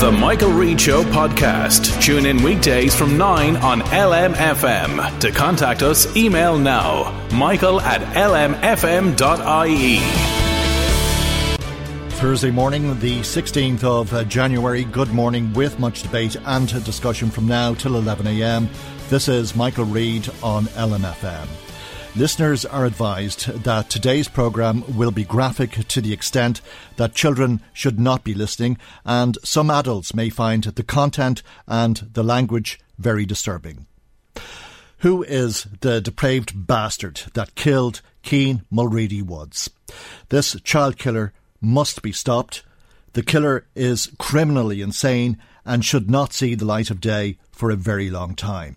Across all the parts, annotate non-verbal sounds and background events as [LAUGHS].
The Michael Reade Show podcast. Tune in weekdays from 9 on LMFM. To contact us, email now michael at lmfm.ie. Thursday morning, the 16th of uh, January. Good morning with much debate and discussion from now till 11am. This is Michael Reade on LMFM. Listeners are advised that today's programme will be graphic to the extent that children should not be listening, and some adults may find the content and the language very disturbing. Who is the depraved bastard that killed Cian Mulready Woods? This child killer must be stopped. The killer is criminally insane and should not see the light of day for a very long time.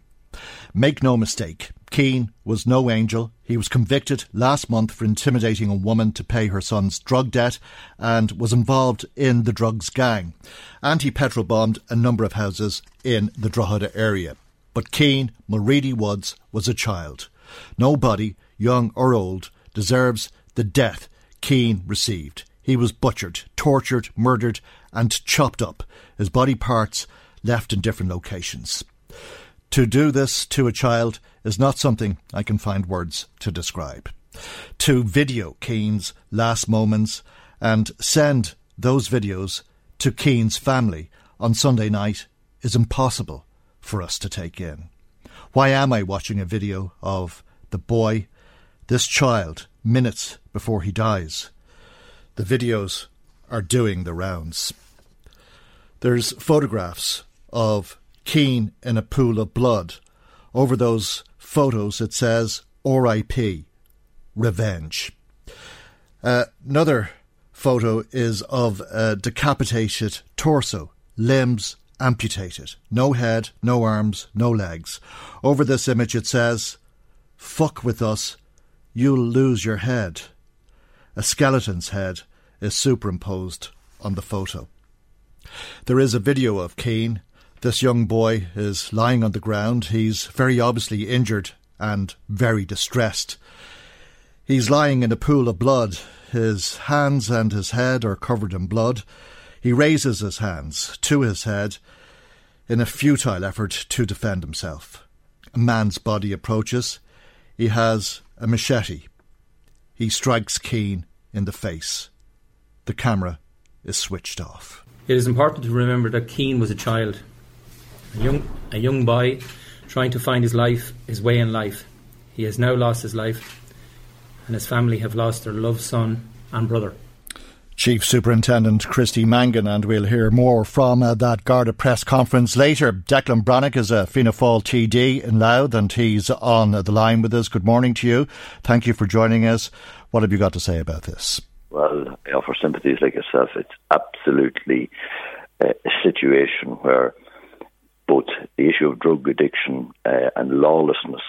Make no mistake, Cian was no angel. He was convicted last month for intimidating a woman to pay her son's drug debt and was involved in the drugs gang. And he petrol bombed a number of houses in the Drogheda area. But Cian Mulready Woods was a child. Nobody, young or old, deserves the death Cian received. He was butchered, tortured, murdered, and chopped up, his body parts left in different locations. To do this to a child is not something I can find words to describe. To video Cian's last moments and send those videos to Cian's family on Sunday night is impossible for us to take in. Why am I watching a video of the boy, this child, minutes before he dies? The videos are doing the rounds. There's photographs of Cian in a pool of blood. Over those photos it says RIP, revenge. Uh, another photo is of a decapitated torso, limbs amputated, no head, no arms, no legs. Over this image it says, Fuck with us, you'll lose your head. A skeleton's head is superimposed on the photo. There is a video of Cian this young boy is lying on the ground. He's very obviously injured and very distressed. He's lying in a pool of blood. His hands and his head are covered in blood. He raises his hands to his head in a futile effort to defend himself. A man's body approaches. He has a machete. He strikes Cian in the face. The camera is switched off. It is important to remember that Cian was a child a young, a young boy trying to find his life, his way in life. He has now lost his life, and his family have lost their loved son and brother. Chief Superintendent Christy Mangan, and we'll hear more from uh, that Garda press conference later. Declan Breathnach is a Fianna Fáil TD in Louth, and he's on the line with us. Good morning to you. Thank you for joining us. What have you got to say about this? Well, I offer sympathies like yourself. It's absolutely uh, a situation where both the issue of drug addiction uh, and lawlessness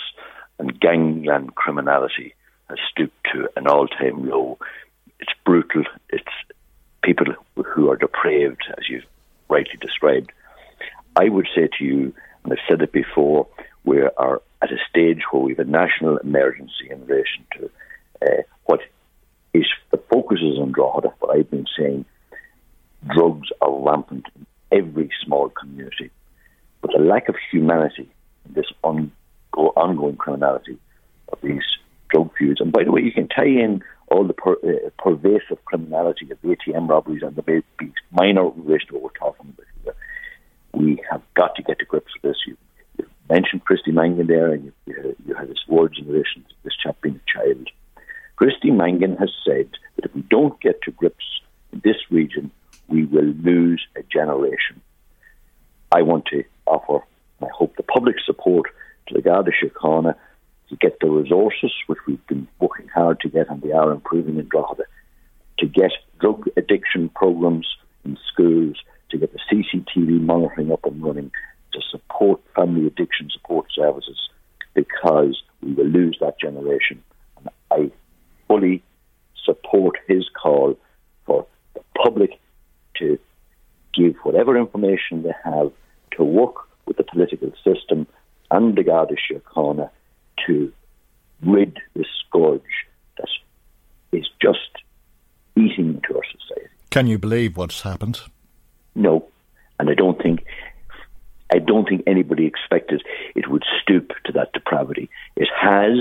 and gangland criminality has stooped to an all-time low. It's brutal. It's people who are depraved, as you've rightly described. I would say to you, and I've said it before, we are at a stage where we have a national emergency in relation to uh, what is the focus is on Drogheda, but I've been saying drugs are rampant in every small community but the lack of humanity this on, ongoing criminality of these drug feuds. And by the way, you can tie in all the per, uh, pervasive criminality of ATM robberies and the minor relation to what we're talking about here. We have got to get to grips with this. You, you mentioned Christy Mangan there, and you, you, you had his words in relation to this chap being a child. Christy Mangan has said that if we don't get to grips in this region, we will lose a generation. I want to offer, I hope, the public support to the Garda Síochána to get the resources, which we've been working hard to get and we are improving in Drogheda, to get drug addiction programs in schools, to get the CCTV monitoring up and running, to support family addiction support services, because we will lose that generation. And I fully support his call for the public to give whatever information they have to work with the political system and the Garda Síochána to rid this scourge that is just eating into our society. Can you believe what's happened? No, and I don't think I don't think anybody expected it would stoop to that depravity. It has,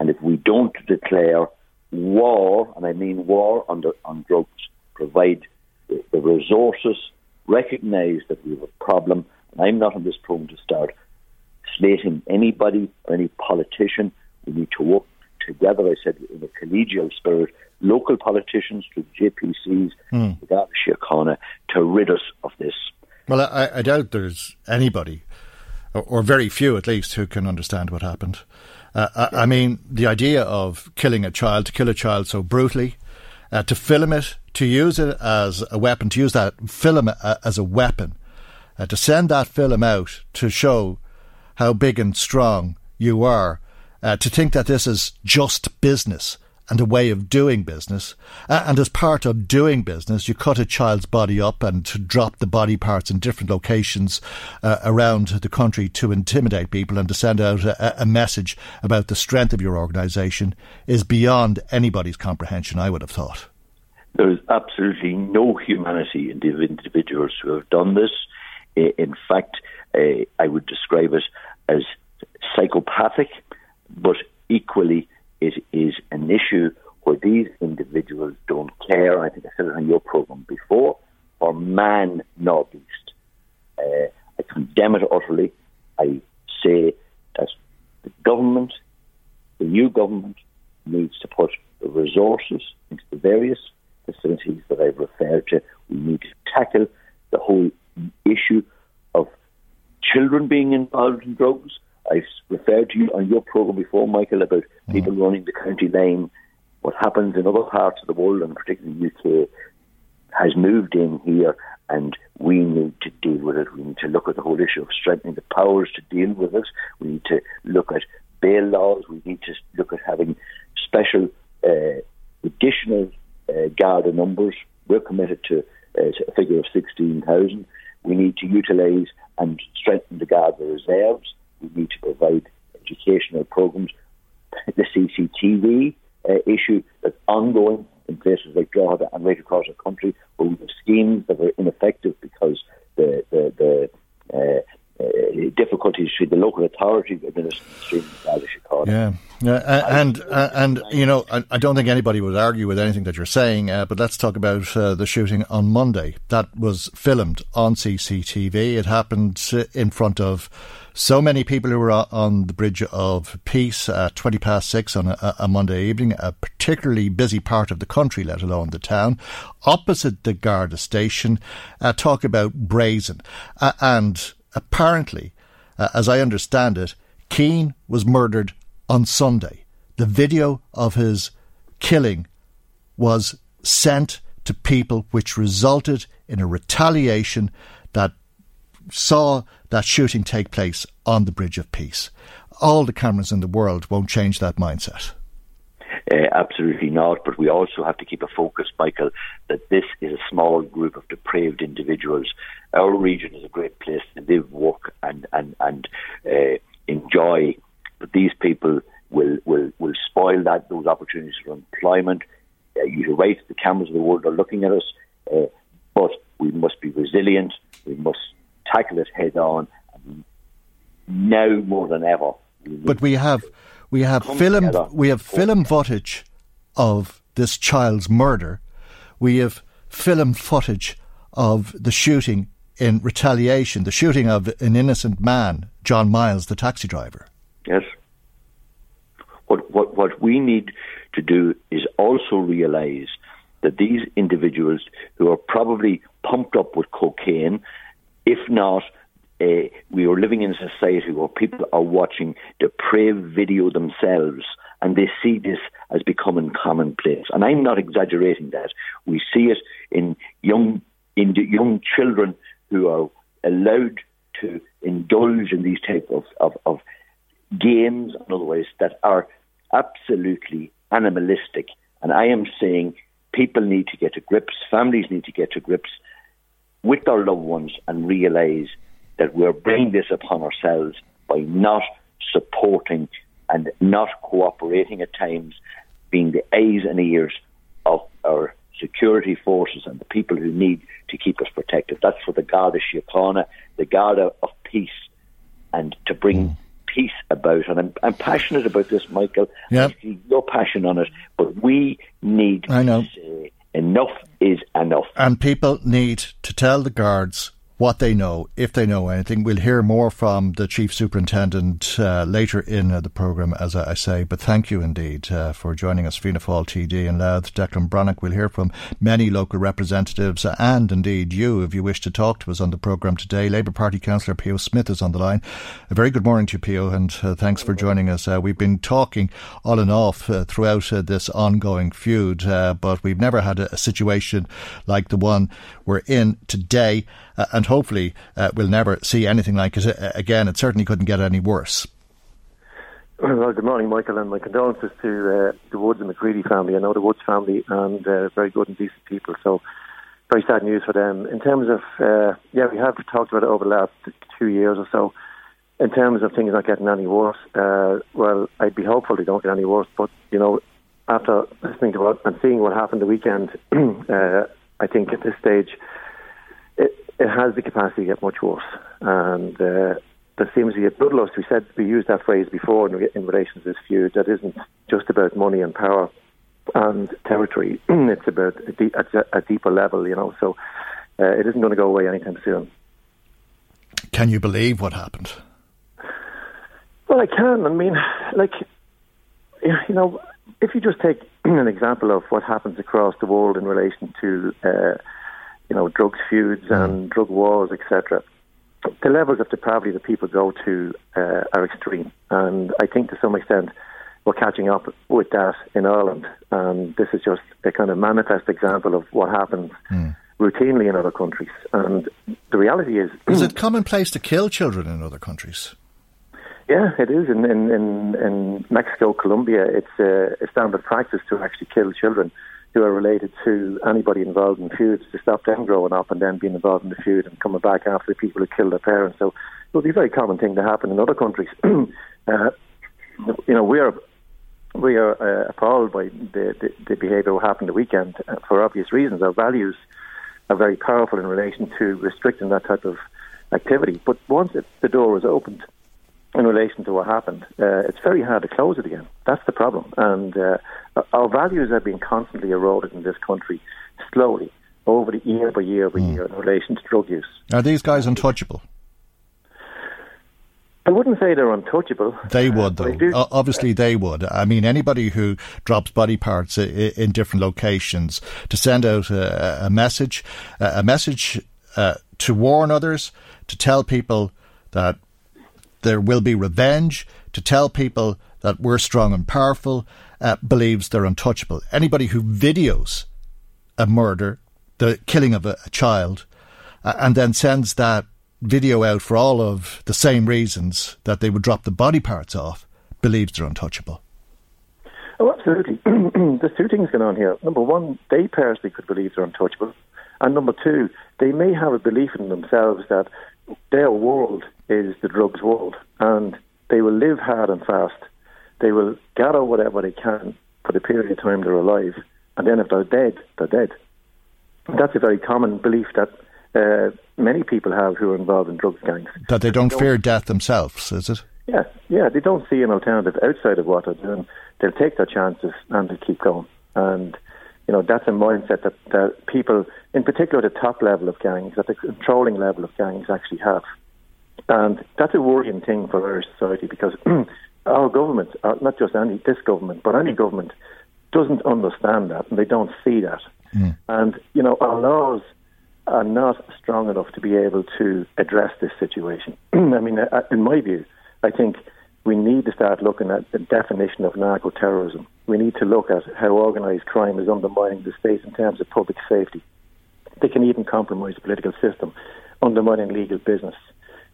and if we don't declare war, and I mean war on, the, on drugs, provide the, the resources, recognise that we have a problem, and I'm not on this program to start slating anybody or any politician. We need to work together, I said, in a collegial spirit, local politicians to JPCs, mm. the Síochána, to rid us of this. Well, I, I doubt there's anybody, or, or, very few at least, who can understand what happened. Uh, I, I, mean, the idea of killing a child, to kill a child so brutally, uh, to film it, to use it as a weapon, to use that film uh, as a weapon, uh, to send that film out to show how big and strong you are, uh, to think that this is just business and a way of doing business. Uh, and as part of doing business, you cut a child's body up and drop the body parts in different locations uh, around the country to intimidate people and to send out a, a message about the strength of your organisation is beyond anybody's comprehension, I would have thought. There is absolutely no humanity in the individuals who have done this. In fact, uh, I would describe it as psychopathic, but equally it is an issue where these individuals don't care. I think I said it on your program before, for man nor beast. Uh, I condemn it utterly. I say that the government, the new government, needs to put the resources into the various facilities that I've referred to. We need to tackle the whole issue of children being involved in drugs. I've referred to you on your program before, Michael, about mm. people running the county line. What happens in other parts of the world, and particularly the UK, has moved in here, and we need to deal with it. We need to look at the whole issue of strengthening the powers to deal with it. We need to look at bail laws. We need to look at having special uh, additional uh, Garda numbers. We're committed to, uh, to a figure of 16,000. We need to utilise and strengthen the Garda reserves. We need to provide educational programs. The CCTV uh, issue that's ongoing in places like Drogheda and right across the country, where we have schemes that are ineffective because the the, the uh, uh, difficulties with the local authority administration in. Yeah, yeah, and uh, and you know, I, I, don't think anybody would argue with anything that you're saying. Uh, but let's talk about uh, the shooting on Monday. That was filmed on CCTV. It happened uh, in front of so many people who were on the Bridge of Peace at 20 past six on a, a, Monday evening, a particularly busy part of the country, let alone the town, opposite the Garda station. Uh, talk about brazen. Uh, and apparently, uh, as I understand it, Cian was murdered on Sunday. The video of his killing was sent to people, which resulted in a retaliation that saw that shooting take place on the Bridge of Peace. All the cameras in the world won't change that mindset. Uh, absolutely not. But we also have to keep a focus, Michael, that this is a small group of depraved individuals. Our region is a great place to live, work, and and and uh, enjoy. But these people will will will spoil that those opportunities for employment. Uh, you're right; the cameras of the world are looking at us, uh, but we must be resilient. We must tackle it head on. Now more than ever. But we have we have film we have film footage of this child's murder, we have film footage of the shooting in retaliation, the shooting of an innocent man, John Miles, the taxi driver. Yes. What, what, what we need to do is also realise that these individuals who are probably pumped up with cocaine, if not, uh, we are living in a society where people are watching depraved video themselves and they see this as becoming commonplace. And I'm not exaggerating that. We see it in young in young children who are allowed to indulge in these type of, of, of games and other ways that are absolutely animalistic. And I am saying people need to get to grips, families need to get to grips with their loved ones and realise that we're bringing this upon ourselves by not supporting and not cooperating at times, being the eyes and ears of our security forces and the people who need to keep us protected. That's for the Garda Síochána, the Garda of peace, and to bring mm. peace about. And I'm, I'm, passionate about this, Michael. Yep. You're passionate on it, but we need I know. to say enough is enough. And people need to tell the guards what they know, if they know anything. We'll hear more from the Chief Superintendent uh, later in uh, the programme, as I, say. But thank you indeed uh, for joining us, Fianna Fáil TD and Louth. Declan Breathnach. We'll hear from many local representatives and indeed you if you wish to talk to us on the programme today. Labour Party Councillor Pio Smith is on the line. A very good morning to you, Pio, and uh, thanks for joining us. Uh, we've been talking on and off uh, throughout this ongoing feud, but we've never had a, a situation like the one we're in today uh, and hopefully uh, we'll never see anything like it uh, again. It certainly couldn't get any worse. Well, good morning, Michael, and my condolences to uh, the Woods and McCready family. I know the Woods family and uh, very good and decent people, so very sad news for them. In terms of, uh, yeah, we have talked about it over the last two years or so. In terms of things not getting any worse, well, I'd be hopeful they don't get any worse. But you know, after listening to what and seeing what happened the weekend, [CLEARS THROAT] uh, I think at this stage it has the capacity to get much worse. And uh, there seems to be a bloodlust. We said we used that phrase before in, in relation to this feud. That isn't just about money and power and territory. [CLEARS THROAT] it's about a, de- a, a, deeper level, you know. So uh, it isn't going to go away anytime soon. Can you believe what happened? Well, I can. I mean, like, you know, if you just take [CLEARS THROAT] an example of what happens across the world in relation to uh, you know, drugs feuds mm. and drug wars, etc. The levels of depravity that people go to uh, are extreme, and I think to some extent we're catching up with that in Ireland. And this is just a kind of manifest example of what happens. Mm. Routinely in other countries, and the reality is: [CLEARS THROAT] is it [CLEARS THROAT] commonplace to kill children in other countries? Yeah, it is. In in in, in Mexico, Colombia, it's a, a standard practice to actually kill children who are related to anybody involved in feuds to stop them growing up and then being involved in the feud and coming back after the people who killed their parents. So it would be a very common thing to happen in other countries. [CLEARS THROAT] uh, you know, we are we are uh, appalled by the, the, the behaviour that happened the weekend uh, for obvious reasons. Our values are very powerful in relation to restricting that type of activity. But once it, the door was opened in relation to what happened, uh, it's very hard to close it again. That's the problem. And uh, our values are being constantly eroded in this country, slowly, over the year by year by mm. year, in relation to drug use. Are these guys untouchable? I wouldn't say they're untouchable. They would, though. Obviously, they would. I mean, anybody who drops body parts in different locations to send out a, a message, a message uh, to warn others, to tell people that there will be revenge, to tell people that we're strong and powerful, uh, believes they're untouchable. Anybody who videos a murder, the killing of a, a child, uh, and then sends that video out for all of the same reasons that they would drop the body parts off, believes they're untouchable. Oh, absolutely. [CLEARS THROAT] There's two things going on here. Number one, they personally could believe they're untouchable. And number two, they may have a belief in themselves that their world is the drugs world, and they will live hard and fast. They will gather whatever they can for the period of time they're alive, and then if they're dead, they're dead. That's a very common belief that uh, many people have who are involved in drugs gangs. That they don't, they don't fear death themselves, is it? Yeah, yeah. They don't see an alternative outside of what they're doing. They'll take their chances and they keep going. And you know, that's a mindset that, that people, in particular the top level of gangs, at the controlling level of gangs actually have. And that's a worrying thing for our society because [CLEARS THROAT] our government, uh, not just any this government, but any government, doesn't understand that and they don't see that. Mm. And you know, our laws are not strong enough to be able to address this situation. [CLEARS THROAT] I mean, uh, in my view, I think we need to start looking at the definition of narco terrorism. We need to look at how organised crime is undermining the state in terms of public safety. They can even compromise the political system, undermining legal business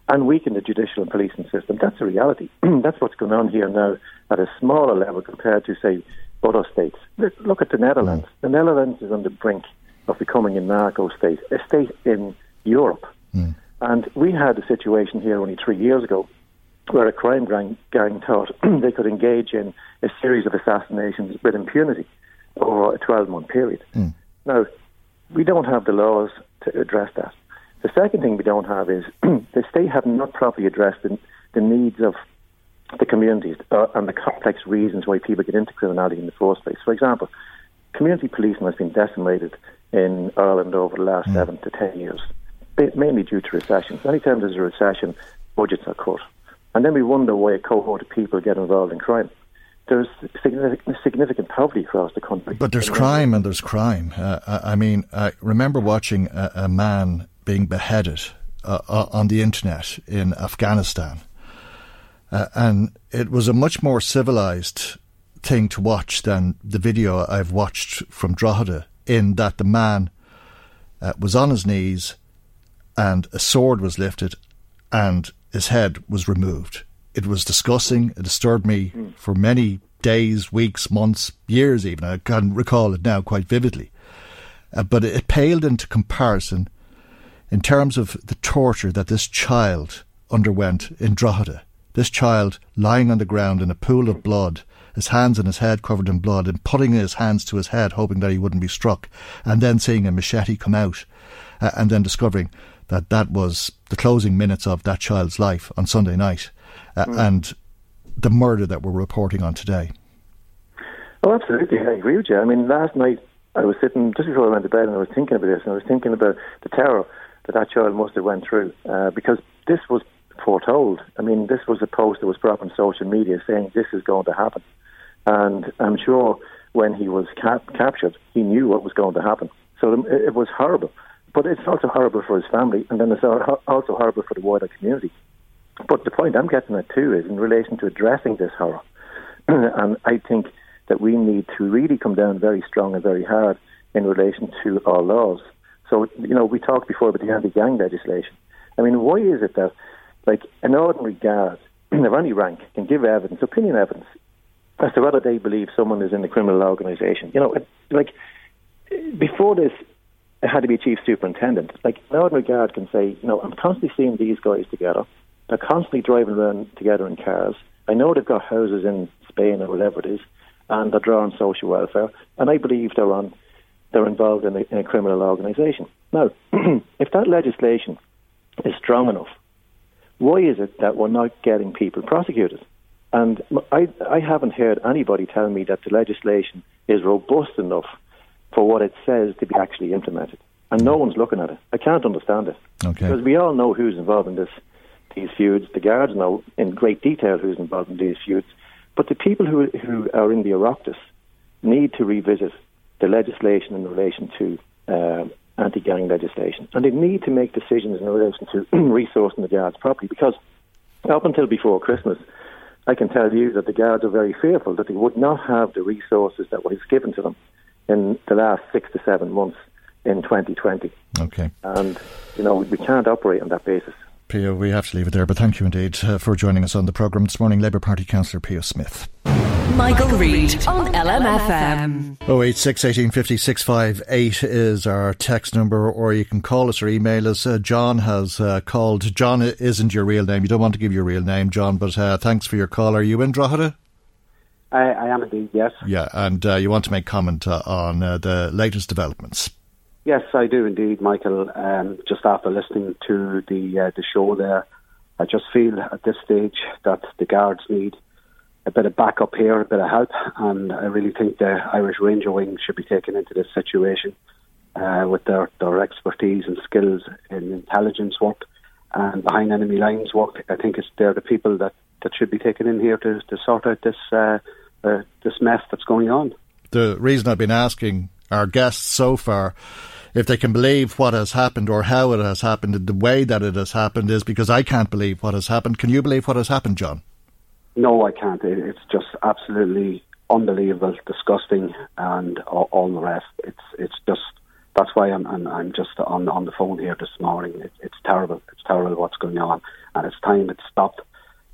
and weaken the judicial and policing system. That's the reality. [CLEARS THROAT] That's what's going on here now at a smaller level compared to, say, other states. Look at the Netherlands. Mm. The Netherlands is on the brink of becoming a narco state, a state in Europe. Mm. And we had a situation here only three years ago where a crime gang, gang thought [CLEARS THROAT] they could engage in a series of assassinations with impunity over a 12 month period. Mm. Now, we don't have the laws to address that. The second thing we don't have is [CLEARS THROAT] the state have not properly addressed the, the needs of the communities uh, and the complex reasons why people get into criminality in the first place. For example, community policing has been decimated in Ireland over the last mm. seven to ten years, mainly due to recessions. Anytime there's a recession, budgets are cut. And then we wonder why a cohort of people get involved in crime there's significant, poverty across the country. But there's crime and there's crime. Uh, I mean, I remember watching a, a man being beheaded uh, uh, on the internet in Afghanistan. Uh, and it was a much more civilized thing to watch than the video I've watched from Drogheda, in that the man uh, was on his knees and a sword was lifted and his head was removed. It was disgusting. It disturbed me mm. for many days, weeks, months, years even. I can recall it now quite vividly. Uh, but it, paled into comparison in terms of the torture that this child underwent in Drogheda. This child lying on the ground in a pool of blood, his hands and his head covered in blood, and putting his hands to his head, hoping that he wouldn't be struck, and then seeing a machete come out, uh, and then discovering that that was the closing minutes of that child's life on Sunday night, uh, mm. and the murder that we're reporting on today. Oh, absolutely. I agree with you. I mean, last night I was sitting just before I went to bed, and I was thinking about this, and I was thinking about the terror that that child must have went through uh, because this was foretold. I mean, this was a post that was put up on social media saying this is going to happen, and I'm sure when he was cap- captured, he knew what was going to happen. So it was horrible, but it's also horrible for his family, and then it's also horrible for the wider community. But the point I'm getting at too is in relation to addressing this horror, [CLEARS THROAT] and I think that we need to really come down very strong and very hard in relation to our laws so, you know, we talked before about the anti-gang legislation. I mean, why is it that, like, an ordinary guard [CLEARS THROAT] of any rank can give evidence, opinion evidence, as to whether they believe someone is in a criminal organisation? You know, like, before this, it had to be chief superintendent. Like, an ordinary guard can say, you know, I'm constantly seeing these guys together. They're constantly driving around together in cars. I know they've got houses in Spain or whatever it is, and they're drawing social welfare, and I believe they're on they're involved in a, in a criminal organisation. Now, [CLEARS THROAT] if that legislation is strong enough, why is it that we're not getting people prosecuted? And I, I haven't heard anybody tell me that the legislation is robust enough for what it says to be actually implemented. And no one's looking at it. I can't understand it. Okay. Because we all know who's involved in this, these feuds. The guards know in great detail who's involved in these feuds. But the people who, who are in the Oireachtas need to revisit the legislation in relation to uh, anti-gang legislation, and they need to make decisions in relation to [CLEARS THROAT] resourcing the guards properly. Because up until before Christmas, I can tell you that the guards are very fearful that they would not have the resources that was given to them in the last six to seven months in 2020. Okay, and you know we can't operate on that basis. Pio, we have to leave it there, but thank you indeed uh, for joining us on the programme this morning, Labour Party Councillor Pio Smith. Michael, Reade on LMFM. 086 1850 658 is our text number, or you can call us or email us. Uh, John has uh, called. John isn't your real name. You don't want to give your real name, John, but uh, thanks for your call. Are you in Drogheda? I, I am indeed, yes. Yeah, and uh, you want to make comment uh, on uh, the latest developments. Yes, I do indeed, Michael. Um, just after listening to the the show there, I just feel at this stage that the guards need a bit of backup here, a bit of help, and I really think the Irish Ranger Wing should be taken into this situation uh, with their, their expertise and skills in intelligence work and behind enemy lines work. I think it's they're the people that, that should be taken in here to, to sort out this uh, uh, this mess that's going on. The reason I've been asking our guests so far if they can believe what has happened or how it has happened the way that it has happened is because I can't believe what has happened. Can you believe what has happened, John? No, I can't. It's just absolutely unbelievable, disgusting, and all, the rest. It's it's just that's why I'm I'm, I'm just on on the phone here this morning. It, it's terrible. It's terrible what's going on, and it's time it stopped.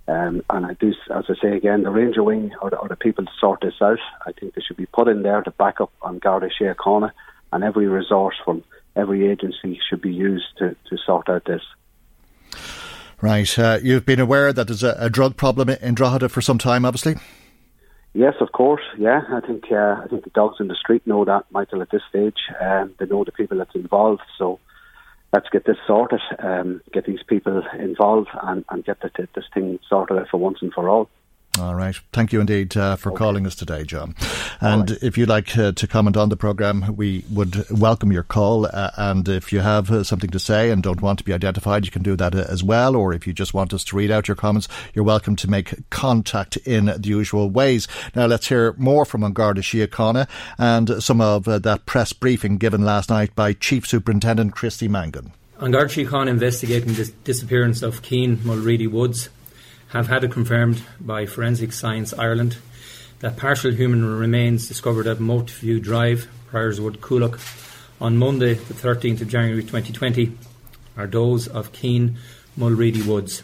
Um, and I do, as I say again, the Ranger Wing or the, the people to sort this out. I think they should be put in there to back up on Garda Síochána, and every resource from every agency should be used to, to sort out this. Right. Uh, you've been aware that there's a, a, drug problem in Drogheda for some time, obviously. Yes, of course. Yeah, I think uh, I think the dogs in the street know that, Michael. At this stage, um, they know the people that's involved. So let's get this sorted, um, get these people involved, and, and get the, this thing sorted out for once and for all. All right. Thank you indeed uh, for okay. calling us today, John. And right. if you'd like uh, to comment on the programme, we would welcome your call. Uh, and if you have uh, something to say and don't want to be identified, you can do that uh, as well. Or if you just want us to read out your comments, you're welcome to make contact in the usual ways. Now, let's hear more from An Garda Síochána and some of uh, that press briefing given last night by Chief Superintendent Christy Mangan. An Garda Síochána investigating the disappearance of Cian Mulready Woods have had it confirmed by Forensic Science Ireland that partial human remains discovered at Moatview Drive, Priorswood, Coolock, on Monday, the 13th of January 2020, are those of Cian Mulready Woods.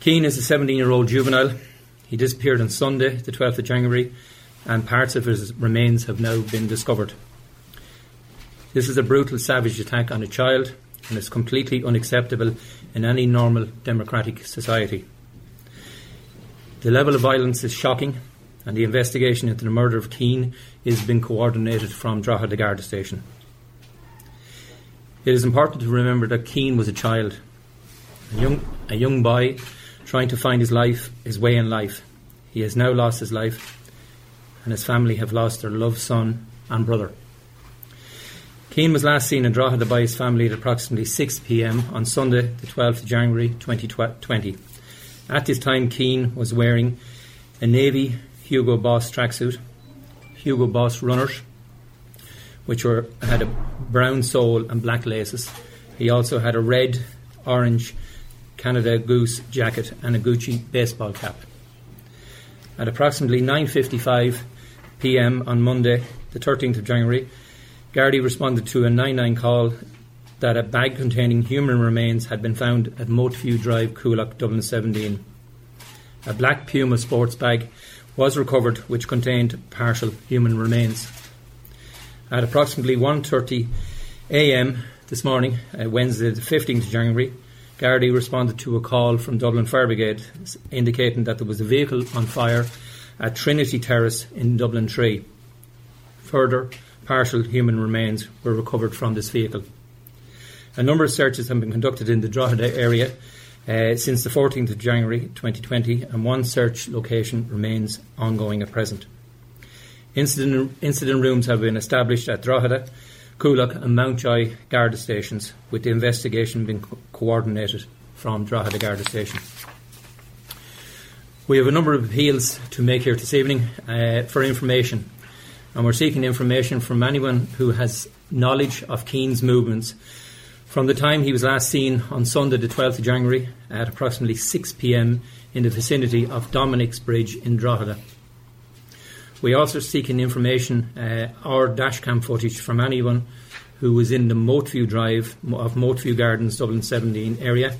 Cian is a 17 year old juvenile. He disappeared on Sunday, the 12th of January, and parts of his remains have now been discovered. This is a brutal, savage attack on a child and is completely unacceptable in any normal democratic society. The level of violence is shocking, and the investigation into the murder of Cian is being coordinated from Drogheda Garda Station. It is important to remember that Cian was a child, a young, a young boy trying to find his life, his way in life. He has now lost his life, and his family have lost their loved son and brother. Cian was last seen in Drogheda by his family at approximately 6 pm on Sunday, the 12th of January 2020. At this time, Cian was wearing a navy Hugo Boss tracksuit, Hugo Boss runners, which were had a brown sole and black laces. He also had a red, orange Canada Goose jacket and a Gucci baseball cap. At approximately 9:55 p.m. on Monday, the 13th of January, Gardaí responded to a 99 call that a bag containing human remains had been found at Moatview Drive, Coolock, Dublin 17. A black Puma sports bag was recovered which contained partial human remains. At approximately 1.30 a.m. this morning, uh, Wednesday the 15th of January, Gardaí responded to a call from Dublin Fire Brigade indicating that there was a vehicle on fire at Trinity Terrace in Dublin 3. Further, partial human remains were recovered from this vehicle. A number of searches have been conducted in the Drogheda area uh, since the 14th of January 2020, and one search location remains ongoing at present. Incident, incident rooms have been established at Drogheda, Coolock, and Mountjoy Garda stations, with the investigation being co- coordinated from Drogheda Garda Station. We have a number of appeals to make here this evening uh, for information and we're seeking information from anyone who has knowledge of Cian's movements from the time he was last seen on Sunday, the 12th of January, at approximately 6 pm in the vicinity of Dominic's Bridge in Drogheda. We also seeking information uh, or dashcam footage from anyone who was in the Moatview Drive of Moatview Gardens, Dublin 17 area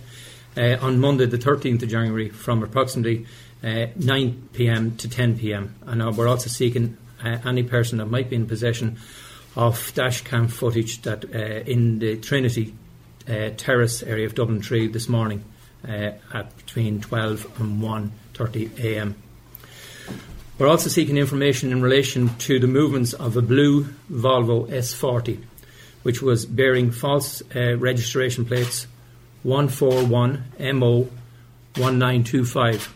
uh, on Monday, the 13th of January, from approximately uh, 9 pm to 10 pm. And uh, we're also seeking any person that might be in possession of dash cam footage that uh, in the Trinity uh, Terrace area of Dublin 3 this morning uh, at between 12 and 1.30 a.m. We're also seeking information in relation to the movements of a blue Volvo S40 which was bearing false uh, registration plates 141MO 1925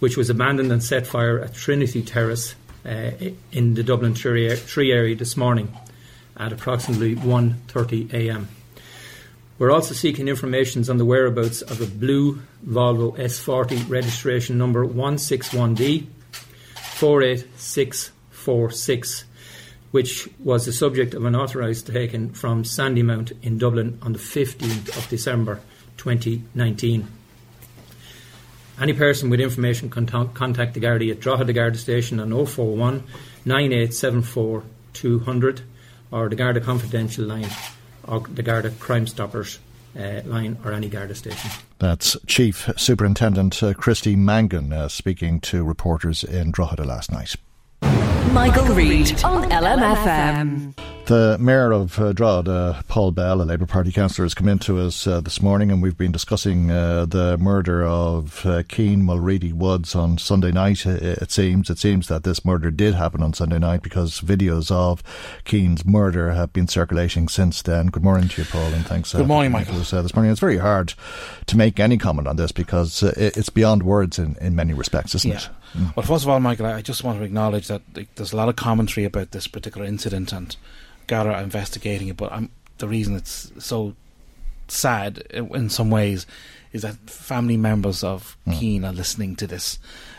which was abandoned and set fire at Trinity Terrace uh, in the Dublin 3 area this morning at approximately 1:30 a.m. We're also seeking information on the whereabouts of a blue Volvo S40 registration number 161D 48646, which was the subject of an authorised taken from Sandymount in Dublin on the 15th of December 2019. Any person with information can contact the Gardaí at Drogheda Garda Station on 041 9874 200 or the Garda Confidential line or the Garda Crime Stoppers uh, line or any Garda station. That's Chief Superintendent uh, Christy Mangan uh, speaking to reporters in Drogheda last night. Michael, Reade on LMFM. The Mayor of uh, Drogheda, Paul Bell, a Labour Party councillor, has come in to us uh, this morning and we've been discussing uh, the murder of uh, Cian Mulready Woods on Sunday night. It, seems it seems that this murder did happen on Sunday night because videos of Cian's murder have been circulating since then. Good morning to you, Paul, and thanks. Uh, Good morning, Michael. Uh, this morning. It's very hard to make any comment on this because uh, it's beyond words in, in many respects, isn't yeah. it? Mm. Well, first of all, Michael, I just want to acknowledge that there's a lot of commentary about this particular incident and Garda investigating it, but I'm, the reason it's so sad in some ways is that family members of mm. Are listening to this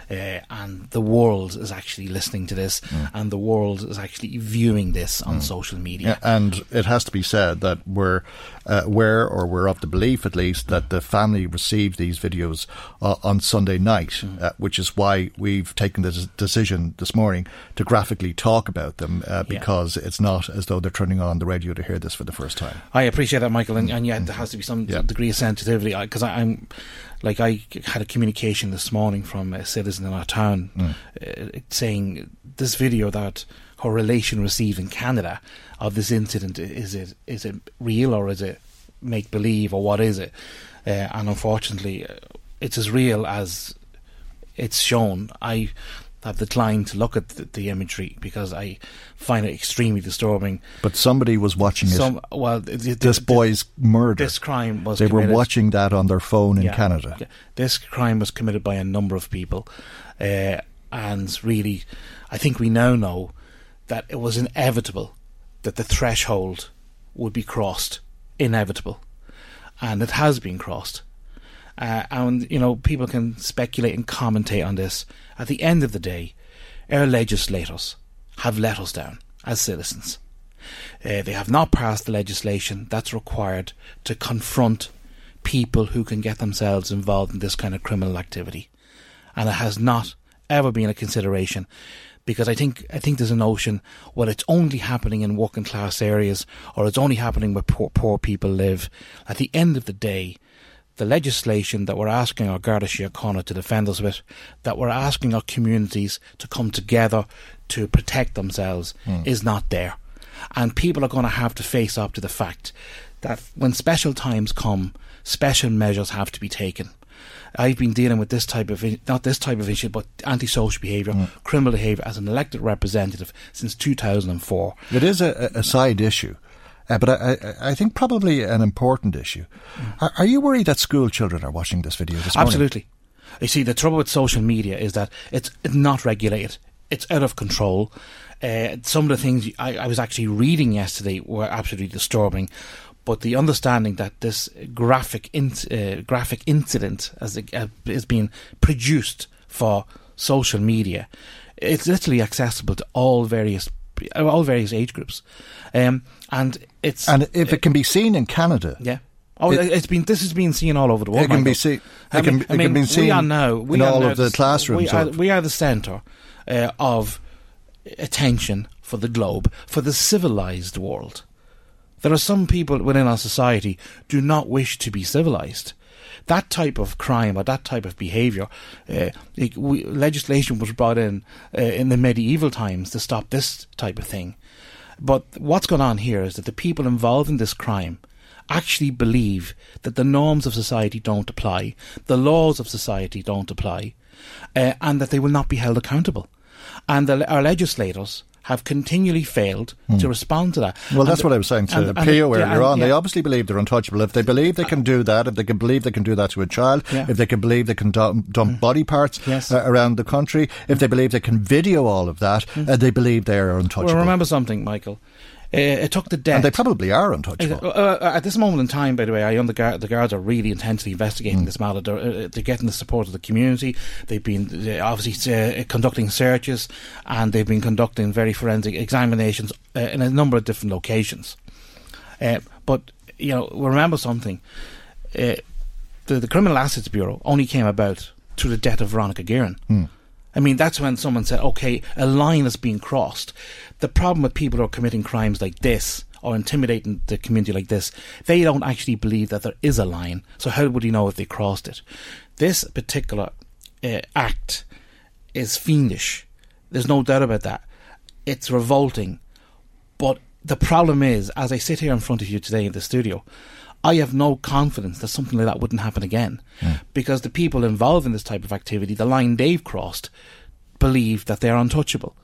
uh, and the world is actually listening to this, mm. and the world is actually viewing this on mm. social media. Yeah, and it has to be said that we're uh, aware, or we're of the belief at least, that the family received these videos uh, on Sunday night, mm. Uh, which is why we've taken the decision this morning to graphically talk about them, uh, because yeah. it's not as though they're turning on the radio to hear this for the first time. I appreciate that, Michael, and, and yet there has to be some yeah. degree of sensitivity because I'm like I had a communication this morning from a citizen in our town mm. uh, saying this video that her relation received in Canada of this incident is it is it real or is it make believe or what is it? Uh, and unfortunately, uh, it's as real as it's shown. I have declined to look at the, the, imagery because I find it extremely disturbing. But somebody was watching Some, it. Well, this boy's murder. This crime was. They committed. were watching that on their phone in yeah, Canada. This crime was committed by a number of people, uh, and really, I think we now know that it was inevitable that the threshold would be crossed. Inevitable, and it has been crossed. Uh, and you know, people can speculate and commentate on this. At the end of the day, our legislators have let us down as citizens. Uh, they have not passed the legislation that's required to confront people who can get themselves involved in this kind of criminal activity, and it has not ever been a consideration. Because I think I think there's a notion, well, it's only happening in working class areas, or it's only happening where poor, poor people live. At the end of the day, the legislation that we're asking our Garda Síochána to defend us with, that we're asking our communities to come together to protect themselves, mm. is not there. And people are going to have to face up to the fact that when special times come, special measures have to be taken. I've been dealing with this type of not this type of issue, but antisocial behaviour, mm. criminal behaviour as an elected representative since 2004. It is a, a side issue. Uh, but I, I, I, think probably an important issue. Mm. Are, are, you worried that school children are watching this video this morning? Absolutely. You see, the trouble with social media is that it's not regulated. It's out of control. Uh, some of the things I, I was actually reading yesterday were absolutely disturbing but the understanding that this graphic in, uh, graphic incident uh, is being produced for social media, it's literally accessible to all various all various age groups, um, and it's and if it can be seen in Canada, yeah. Oh, it, has been. This has been seen all over the world. It can Michael. be seen. It can, mean, it can be seen. We are now. We in are all now of the classrooms. We are, we are the centre uh, of attention for the globe, for the civilized world. There are some people within our society do not wish to be civilized that type of crime or that type of behaviour, uh, legislation was brought in uh, in the medieval times to stop this type of thing. But what's going on here is that the people involved in this crime actually believe that the norms of society don't apply, the laws of society don't apply, uh, and that they will not be held accountable. And the, our legislators have continually failed to hmm. respond to that. Well, And that's what I was saying to and- and- Pio yeah, earlier on. They obviously believe they're untouchable. If they believe they uh, can do that, if they can believe they can do that to a child, Yeah. if they can believe they can dump, dump body parts Yes. uh, around the country, if they mm. believe they can video all of that, mm. uh, they believe they are untouchable. Well, remember something, Michael. Uh, it took the death. and they probably are untouchable. Uh, uh, at this moment in time, by the way, I the, guard, the guards are really intensely investigating this matter. They're, uh, they're getting the support of the community. They've been obviously uh, conducting searches and they've been conducting very forensic examinations uh, in a number of different locations. Uh, but you know, remember something: uh, the, the Criminal Assets Bureau only came about through the death of Veronica Guerin. I mean, that's when someone said, okay, a line has been crossed. The problem with people who are committing crimes like this or intimidating the community like this, they don't actually believe that there is a line. So how would you know if they crossed it? This particular uh, act is fiendish. There's no doubt about that. It's revolting. But the problem is, as I sit here in front of you today in the studio, I have no confidence that something like that wouldn't happen again. Because the people involved in this type of activity, the line they've crossed, believe that they're untouchable.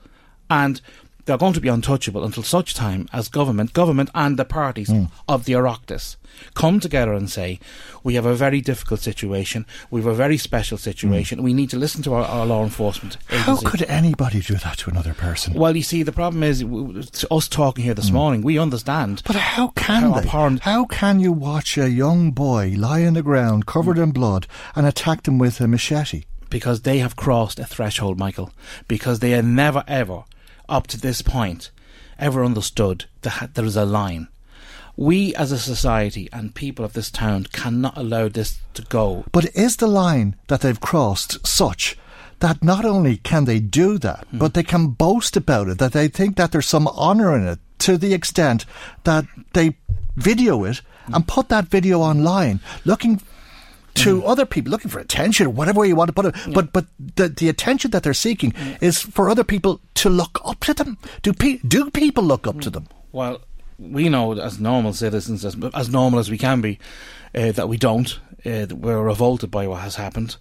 And they're going to be untouchable until such time as government, government and the parties hmm. of the Oireachtas come together and say, we have a very difficult situation, we have a very special hmm. situation, we need to listen to our, our law enforcement How could anybody do that to another person? Well, you see, the problem is, w- w- to us talking here this hmm. morning, we understand. But how can How they? abhorrent- How can you watch a young boy lie on the ground covered in blood and attack them with a machete? because they have crossed a threshold, Michael. Because they are never, ever, up to this point, ever understood that there is a line. We as a society and people of this town cannot allow this to go. But is the line that they've crossed such that not only can they do that, Hmm. but they can boast about it, that they think that there's some honour in it to the extent that they video it Hmm. and put that video online looking to Hmm. other people looking for attention, whatever way you want to put it. But but the the attention that they're seeking Hmm. is for other people to look up to them. Do pe- do people look up to them? Well, we know as normal citizens, as, as normal as we can be, uh, that we don't. Uh, that we're revolted by what has happened.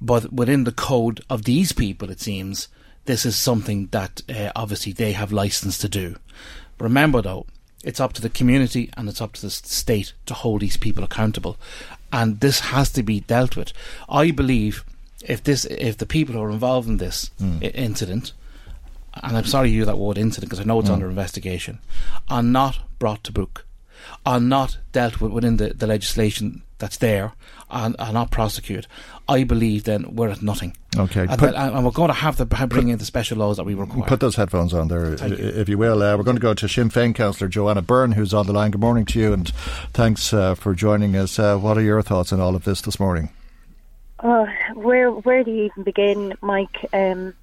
But within the code of these people, it seems, this is something that uh, obviously they have license to do. Remember, though, it's up to the community and it's up to the state to hold these people accountable. And this has to be dealt with. I believe if this, if the people who are involved in this hmm. i- incident, and I'm sorry to use that word incident because I know it's hmm. under investigation, are not brought to book, are not dealt with within the, the legislation that's there, and are not prosecuted, I believe then we're at nothing. Okay, And, put- that- and we're going to have to bring in the special laws that we require. Put those headphones on there, Thank i- you. if you will. Uh, we're going to go to Sinn Féin councillor Joanna Byrne, who's on the line. Good morning to you, and thanks uh, for joining us. Uh, what are your thoughts on all of this this morning? Oh, where where do you even begin, Mike? Um,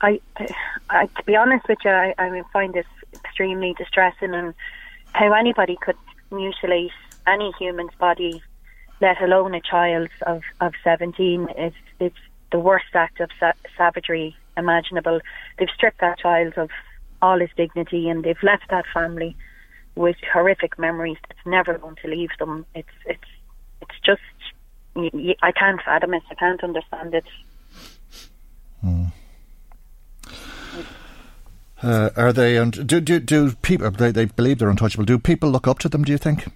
I, I, I, to be honest with you, I, I find this extremely distressing, and how anybody could mutilate any human's body, let alone a child's of of seventeen, is it's the worst act of sa- savagery imaginable. They've stripped that child of all his dignity, and they've left that family with horrific memories that's never going to leave them. It's it's it's just I can't fathom it. I can't understand it. Hmm. Uh, are they? un- do do do people? They, they believe they're untouchable. Do people look up to them? Do you think?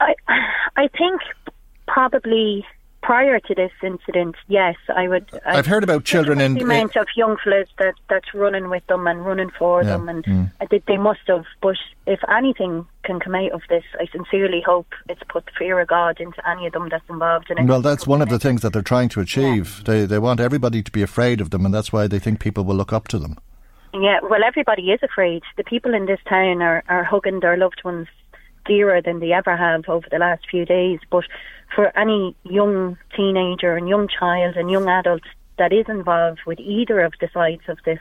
I I think probably prior to this incident, yes, I would. I, I've heard about children in. the amount of young fellas that that's running with them and running for Yeah, them, and mm. I think they must have. But if anything can come out of this, I sincerely hope it's put the fear of God into any of them that's involved in it. Well, that's one of the things that they're trying to achieve. They they want everybody to be afraid of them, and that's why they think people will look up to them. Yeah, well, everybody is afraid. The people in this town are, are hugging their loved ones dearer than they ever have over the last few days. But for any young teenager and young child and young adult that is involved with either of the sides of this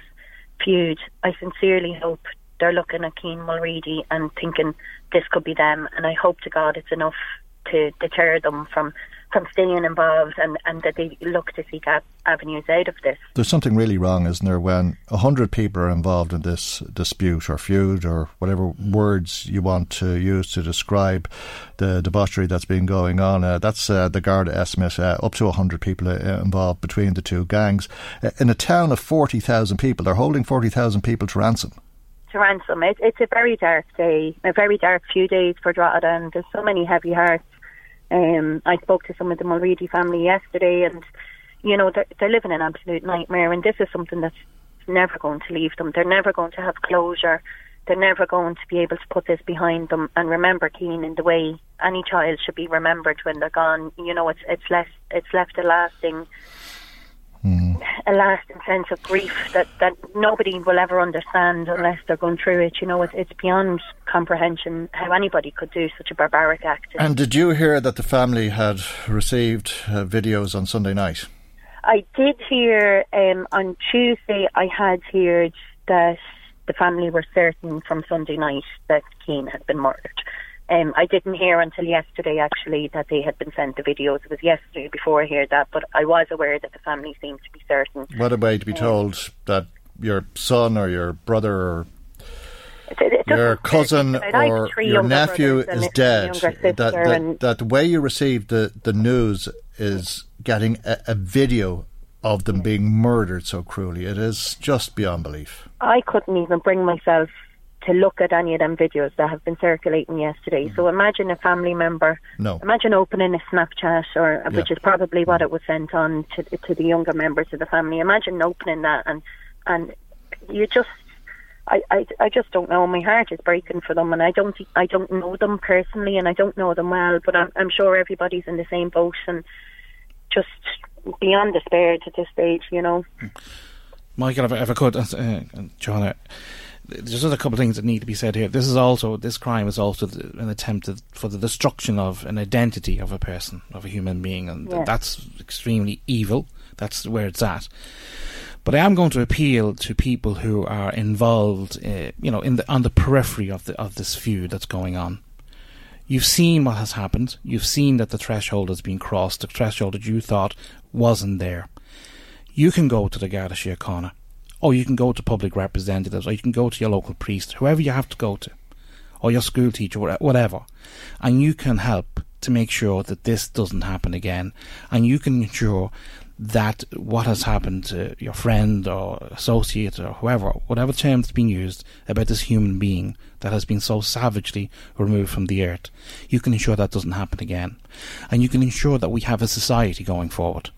feud, I sincerely hope they're looking at Cian Mulready and thinking this could be them. And I hope to God it's enough to deter them from from staying involved and, and that they look to seek avenues out of this. There's something really wrong, isn't there, when a hundred people are involved in this dispute or feud or whatever words you want to use to describe the debauchery that's been going on. Uh, that's uh, the Garda estimate, uh, up to a hundred people uh, involved between the two gangs. Uh, in a town of 40,000 people, they're holding 40,000 people to ransom to ransom. It, it's a very dark day, a very dark few days for Drogheda, and there's so many heavy hearts um, I spoke to some of the Mulready family yesterday, and you know they're, they're living an absolute nightmare, and this is something that's never going to leave them. They're never going to have closure. They're never going to be able to put this behind them and remember Cian in the way any child should be remembered when they're gone. You know, it's it's left it's left a lasting. A lasting sense of grief that, that nobody will ever understand unless they're going through it. You know, it, it's beyond comprehension how anybody could do such a barbaric act. And did you hear that the family had received uh, videos on Sunday night? I did hear um, on Tuesday. I had heard that the family were certain from Sunday night that Cian had been murdered. Um, I didn't hear until yesterday actually that they had been sent the videos. It was yesterday before I heard that, but I was aware that the family seemed to be certain. What a way to be um, told that your son or your brother or it, it your cousin or your nephew is dead. That, that, that, the way you received the, the news is getting a, a video of them being murdered so cruelly. It is just beyond belief. I couldn't even bring myself to look at any of them videos that have been circulating yesterday. Mm-hmm. So imagine a family member. No. Imagine opening a Snapchat, or yeah. which is probably what it was sent on to to the younger members of the family. Imagine opening that, and and you just. I, I, I just don't know. My heart is breaking for them, and I don't I don't know them personally, and I don't know them well. But I'm, I'm sure everybody's in the same boat, and just beyond despair at this stage, you know. Michael, if, if I could, uh, John, there's just a couple of things that need to be said here. This is also this crime is also an attempt for the destruction of an identity of a person, of a human being, and yeah. that's extremely evil. That's where it's at. But I am going to appeal to people who are involved, uh, you know, in the on the periphery of the of this feud that's going on. You've seen what has happened. You've seen that the threshold has been crossed. The threshold that you thought wasn't there. You can go to the Garda Síochána or you can go to public representatives, or you can go to your local priest, whoever you have to go to, or your school teacher, whatever, and you can help to make sure that this doesn't happen again, and you can ensure that what has happened to your friend or associate or whoever, whatever term that's been used about this human being that has been so savagely removed from the earth, you can ensure that doesn't happen again. And you can ensure that we have a society going forward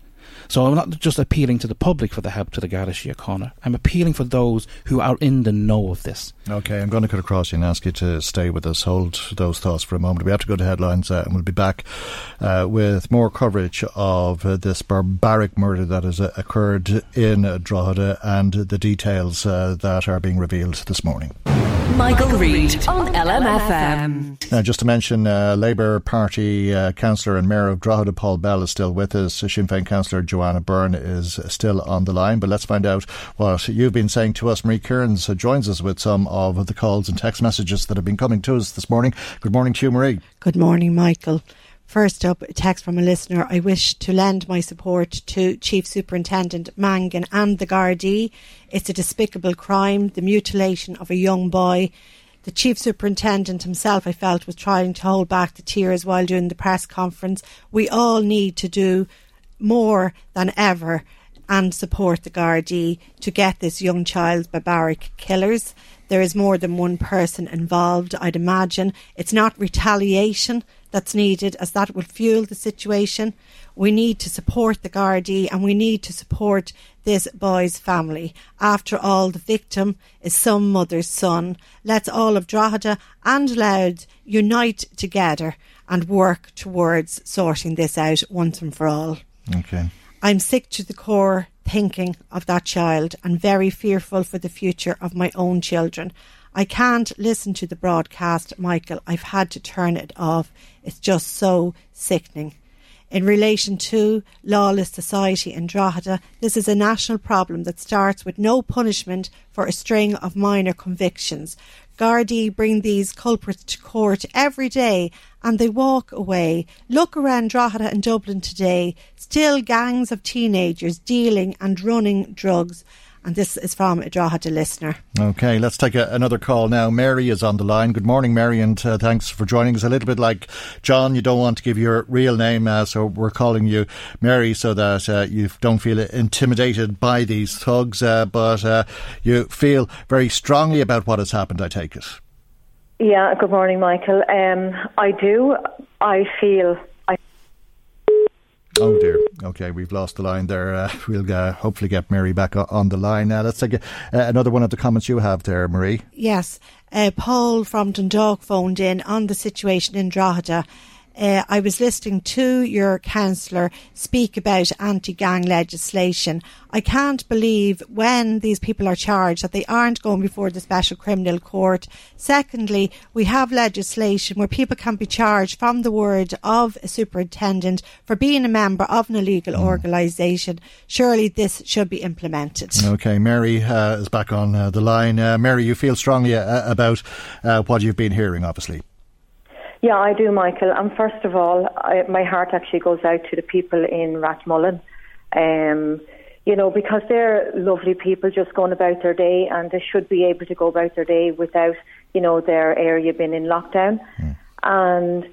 so I'm not just appealing to the public for the help to the Garda Síochána. I'm appealing for those who are in the know of this. Okay, I'm going to cut across you and ask you to stay with us. Hold those thoughts for a moment. We have to go to headlines uh, and we'll be back uh, with more coverage of uh, this barbaric murder that has uh, occurred in Drogheda and the details uh, that are being revealed this morning. Michael, Reade on LMFM. Now, just to mention, uh, Labour Party uh, councillor and mayor of Drogheda, Paul Bell, is still with us. Sinn Féin councillor Joanna Byrne is still on the line. But let's find out what you've been saying to us. Marie Kearns joins us with some of the calls and text messages that have been coming to us this morning. Good morning to you, Marie. Good morning, Michael. First up, a text from a listener. I wish to lend my support to Chief Superintendent Mangan and the Gardaí. It's a despicable crime, the mutilation of a young boy. The Chief Superintendent himself, I felt, was trying to hold back the tears while doing the press conference. We all need to do more than ever and support the Gardaí to get this young child's barbaric killers. There is more than one person involved, I'd imagine. It's not retaliation that's needed as that will fuel the situation. We need to support the Gardaí and we need to support this boy's family. After all, the victim is some mother's son. Let's all of Drogheda and Louth unite together and work towards sorting this out once and for all. Okay. I'm sick to the core thinking of that child and very fearful for the future of my own children. I can't listen to the broadcast, Michael. I've had to turn it off. It's just so sickening. In relation to lawless society in Drogheda, this is a national problem that starts with no punishment for a string of minor convictions. Gardaí bring these culprits to court every day and they walk away. Look around Drogheda and Dublin today, still gangs of teenagers dealing and running drugs. And this is from a Drogheda listener. Okay, let's take a, another call now. Mary is on the line. Good morning, Mary, and uh, thanks for joining us. A little bit like John, you don't want to give your real name, uh, so we're calling you Mary so that uh, you don't feel intimidated by these thugs, uh, but uh, you feel very strongly about what has happened, I take it. Yeah, good morning, Michael. Um, I do. I feel Oh dear. Okay, we've lost the line there. Uh, [LAUGHS] we'll uh, hopefully get Mary back on the line. Now, let's take uh, another one of the comments you have there, Marie. Yes. Uh, Paul from Dundalk phoned in on the situation in Drogheda uh, I was listening to your councillor speak about anti-gang legislation. I can't believe when these people are charged that they aren't going before the Special Criminal Court. Secondly, we have legislation where people can be charged from the word of a superintendent for being a member of an illegal mm. organisation. Surely this should be implemented. Okay, Mary uh, is back on uh, the line. Uh, Mary, you feel strongly uh, about uh, what you've been hearing, obviously. Yeah, I do, Michael. And first of all, I, my heart actually goes out to the people in Rathmullen. Um, you know, because they're lovely people just going about their day and they should be able to go about their day without, you know, their area being in lockdown. Mm. And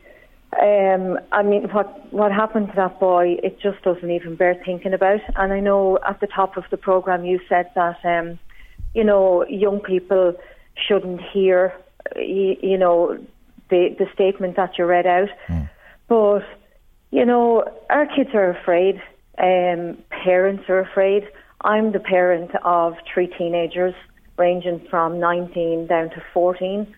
um, I mean, what what happened to that boy? It just doesn't even bear thinking about. And I know at the top of the program you said that, um, you know, young people shouldn't hear, you, you know, the, the statement that you read out. Mm. But, you know, our kids are afraid. Um, parents are afraid. I'm the parent of three teenagers ranging from 19 down to 14.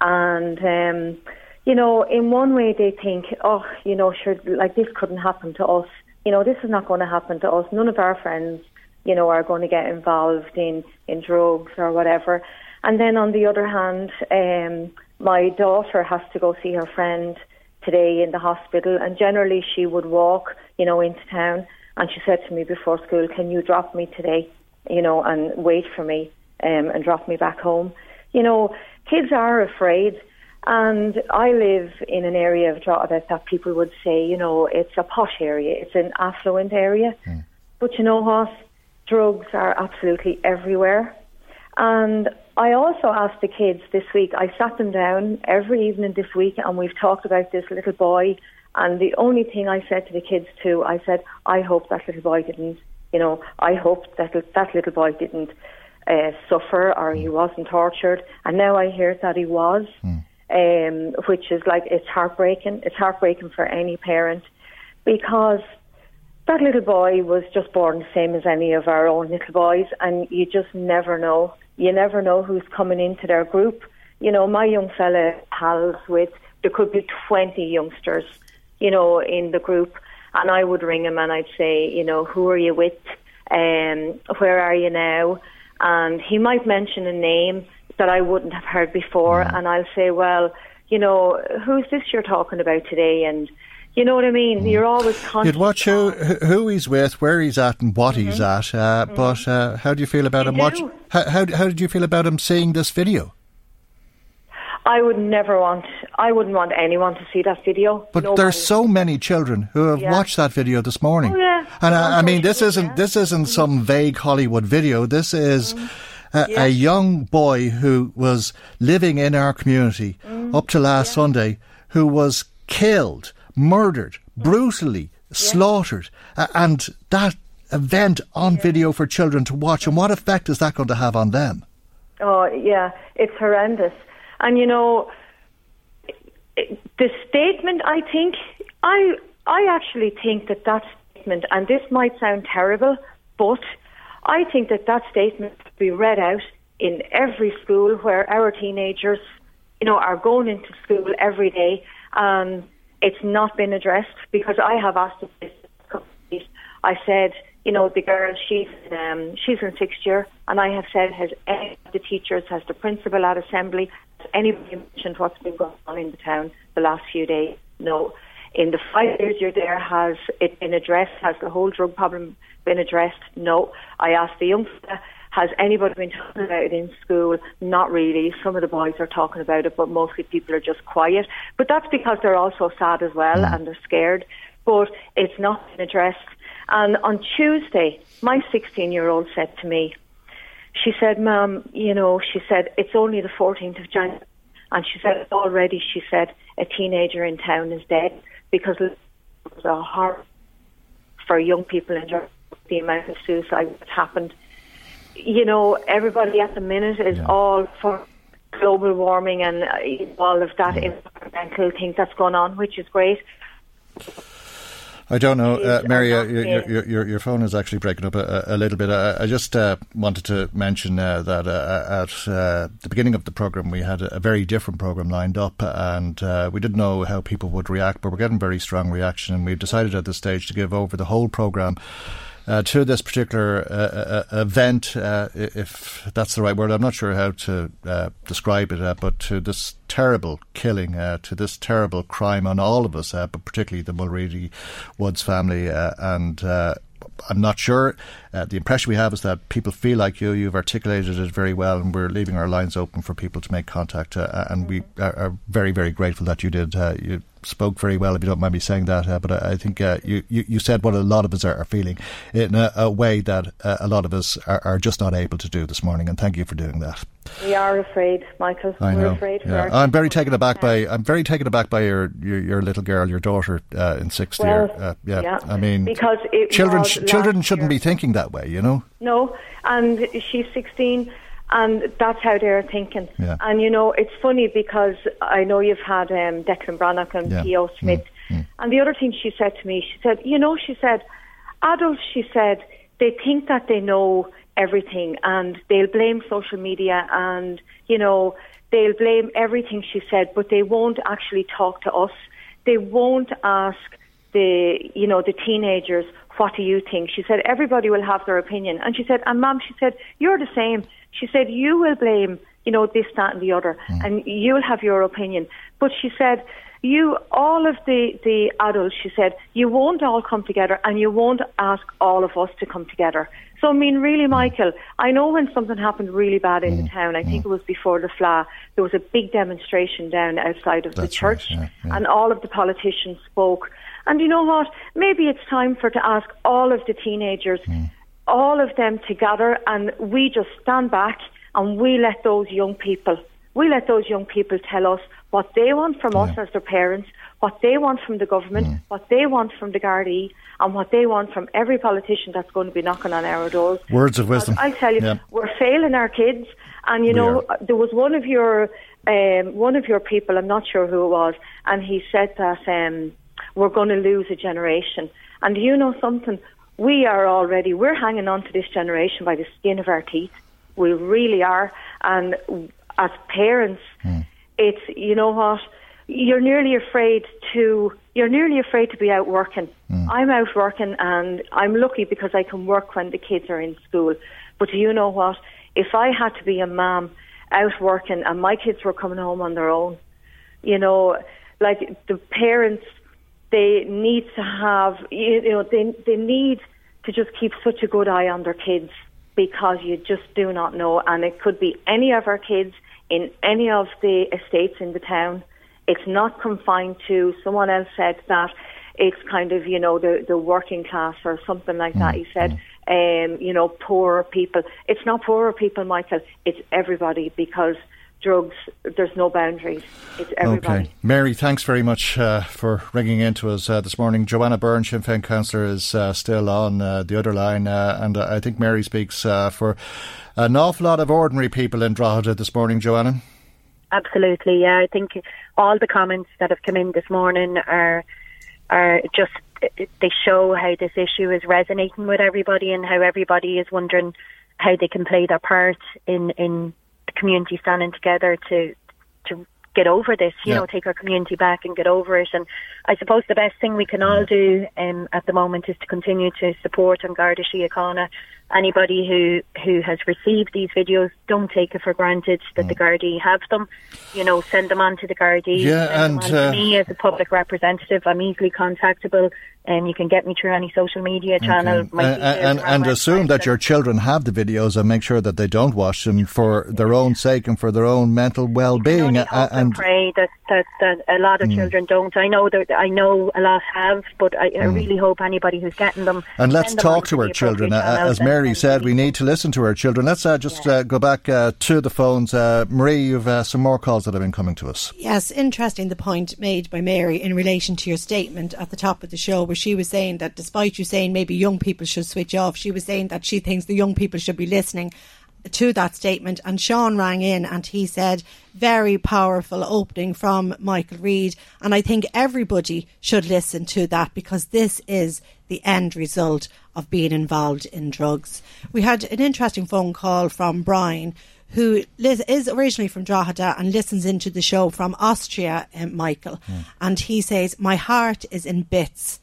And, um, you know, in one way they think, oh, you know, sure, like this couldn't happen to us. You know, this is not going to happen to us. None of our friends, you know, are going to get involved in, in drugs or whatever. And then on the other hand, um, my daughter has to go see her friend today in the hospital, and generally she would walk, you know, into town. And she said to me before school, "Can you drop me today, you know, and wait for me um, and drop me back home?" You know, kids are afraid. And I live in an area of Drogheda that people would say, you know, it's a posh area, it's an affluent area. Mm. But you know what? Drugs are absolutely everywhere. And I also asked the kids this week, I sat them down every evening this week and we've talked about this little boy. And the only thing I said to the kids too, I said, I hope that little boy didn't, you know, I hope that that little boy didn't uh, suffer or he wasn't tortured. And now I hear that he was, mm. um, which is like, it's heartbreaking. It's heartbreaking for any parent because that little boy was just born the same as any of our own little boys, and you just never know you never know who's coming into their group. You know, my young fella pals with, there could be 20 youngsters, you know, in the group. And I would ring him and I'd say, you know, who are you with? Um, where are you now? And he might mention a name that I wouldn't have heard before. Mm. And I'll say, well, you know, who's this you're talking about today? And you know what I mean? Mm. You're always conscious. You'd watch who who he's with, where he's at, and what mm-hmm. he's at. Uh, mm-hmm. But uh, how do you feel about you him? Watch, how, how how did you feel about him seeing this video? I would never want. I wouldn't want anyone to see that video. But Nobody. there's so many children who have yeah. watched that video this morning. Oh, yeah. And I, I mean, this isn't yeah. this isn't some vague Hollywood video. This is. Mm. A, a, young boy who was living in our community mm. up to last Sunday, who was killed murdered, brutally slaughtered, uh, and that event on yeah. video for children to watch. And what effect is that going to have on them? Oh, yeah, it's horrendous. And you know, the statement, I think, I, I actually think that that statement, and this might sound terrible, but I think that that statement should be read out in every school where our teenagers, you know, are going into school every day. Um, it's not been addressed because I have asked this. I said, you know, the girl, she's um, she's in sixth year, and I have said, has any of the teachers, has the principal at assembly, has anybody mentioned what's been going on in the town the last few days? No. In the five years you're there, has it been addressed? Has the whole drug problem been addressed? No. I asked the young Has anybody been talking about it in school? Not really. Some of the boys are talking about it, but mostly people are just quiet. But that's because they're also sad as well Mm. and they're scared. But it's not been addressed. And on Tuesday, my 16 year old said to me, she said, Mum, you know, she said, it's only the 14th of January. And she said, already, she said, a teenager in town is dead because it was a horror for young people in Germany, the amount of suicide that happened. You know, everybody at the minute is all for global warming and uh, all of that environmental thing that's going on, which is great. I don't know, uh, Mary. Uh, your, your, your, your phone is actually breaking up a, a little bit. I, I just uh, wanted to mention uh, that uh, at uh, the beginning of the program we had a, a very different program lined up, and uh, we didn't know how people would react, but we're getting very strong reaction, and we've decided at this stage to give over the whole program. Uh, to this particular uh, uh, event, uh, if that's the right word, I'm not sure how to uh, describe it, uh, but to this terrible killing, uh, to this terrible crime on all of us, uh, but particularly the Mulready Woods family. Uh, and uh, I'm not sure. Uh, the impression we have is that people feel like you. You've articulated it very well, and we're leaving our lines open for people to make contact. Uh, and we are, are very, very grateful that you did. Uh, you spoke very well, if you don't mind me saying that. Uh, but I, I think uh, you, you, you said what a lot of us are, are feeling in a, a way that uh, a lot of us are, are just not able to do this morning. And thank you for doing that. We are afraid, Michael. I We're know. afraid Yeah. I'm very taken aback by I'm very taken aback by your your, your little girl, your daughter uh, in sixth Well, year. Uh, yeah. yeah, I mean, because children sh- children shouldn't be thinking that way, you know. No, and she's 16, and that's how they're thinking. Yeah. And you know, it's funny because I know you've had um, Declan Breathnach and Yeah. P.O. Smith, and the other thing she said to me, she said, you know, she said, adults, she said, they think that they know everything, and they'll blame social media, and you know, they'll blame everything. She said, but they won't actually talk to us. They won't ask the you know the teenagers what do you think? She said everybody will have their opinion. And she said and mom she said you're the same. She said you will blame you know this that and the other hmm. and you'll have your opinion. But she said you all of the the adults she said you won't all come together and you won't ask all of us to come together. So i mean really hmm. michael i know when something happened really bad in the hmm. town. I think it was before the fla there was a big demonstration down outside of the church and all of the politicians spoke and you know what? Maybe it's time for to ask all of the teenagers, all of them together, and we just stand back and we let those young people, we let those young people tell us what they want from us as their parents, what they want from the government, what they want from the Gardaí, and what they want from every politician that's going to be knocking on our doors. Words of wisdom. I'll tell you, Yeah. we're failing our kids. And you We know, there was one of your um, one of your people. I'm not sure who it was, and he said that um, we're going to lose a generation. And you know something? We are already we're hanging on to this generation by the skin of our teeth. We really are. And as parents, hmm. it's you know what you're nearly afraid to you're nearly afraid to be out working. Hmm. I'm out working and I'm lucky because I can work when the kids are in school. But do you know what? If I had to be a mom out working and my kids were coming home on their own, you know, like the parents they need to have you know they they need to just keep such a good eye on their kids because you just do not know. And it could be any of our kids in any of the estates in the town. It's not confined to someone else said that it's kind of you know the the working class or something like that he said. um you know poorer people. It's not poorer people michael. It's everybody because drugs there's no boundaries it's everybody Okay. Mary, thanks very much uh, for ringing in to us uh, this morning. Joanna Byrne, Sinn Féin councillor, is uh, still on uh, the other line, uh, and I think Mary speaks uh, for an awful lot of ordinary people in Drogheda this morning, Joanna. Absolutely, yeah. I think all the comments that have come in this morning are are just they show how this issue is resonating with everybody and how everybody is wondering how they can play their part in in the community standing together to to get over this, you Yeah. know, take our community back and get over it. And I suppose the best thing we can all do um, at the moment is to continue to support An Garda Síochána anybody who who has received these videos, don't take it for granted that the Gardaí have them. You know, send them on to the Gardaí. Yeah, and, uh, me as a public representative, I'm easily contactable. And you can get me through any social media channel. Okay. My Uh, and and assume that your children have the videos and make sure that they don't watch them for their own sake and for their own mental well-being. Uh, and and pray that, that, that a lot of Mm. children don't. I know that I know a lot have, but I, I Mm. really hope anybody who's getting them. And let's them talk to our children. Uh, as channels Mary said, we need to listen to our children. Let's uh, just uh, go back uh, to the phones. Uh, Marie, you've uh, some more calls that have been coming to us. Yes, interesting the point made by Mary in relation to your statement at the top of the show, where she was saying that despite you saying maybe young people should switch off, she was saying that she thinks the young people should be listening to that statement. And Sean rang in and he said, very powerful opening from Michael Reade. And I think everybody should listen to that because this is the end result of being involved in drugs. We had an interesting phone call from Brian Who is originally from Drogheda and listens into the show from Austria, um, Michael. And he says, My heart is in bits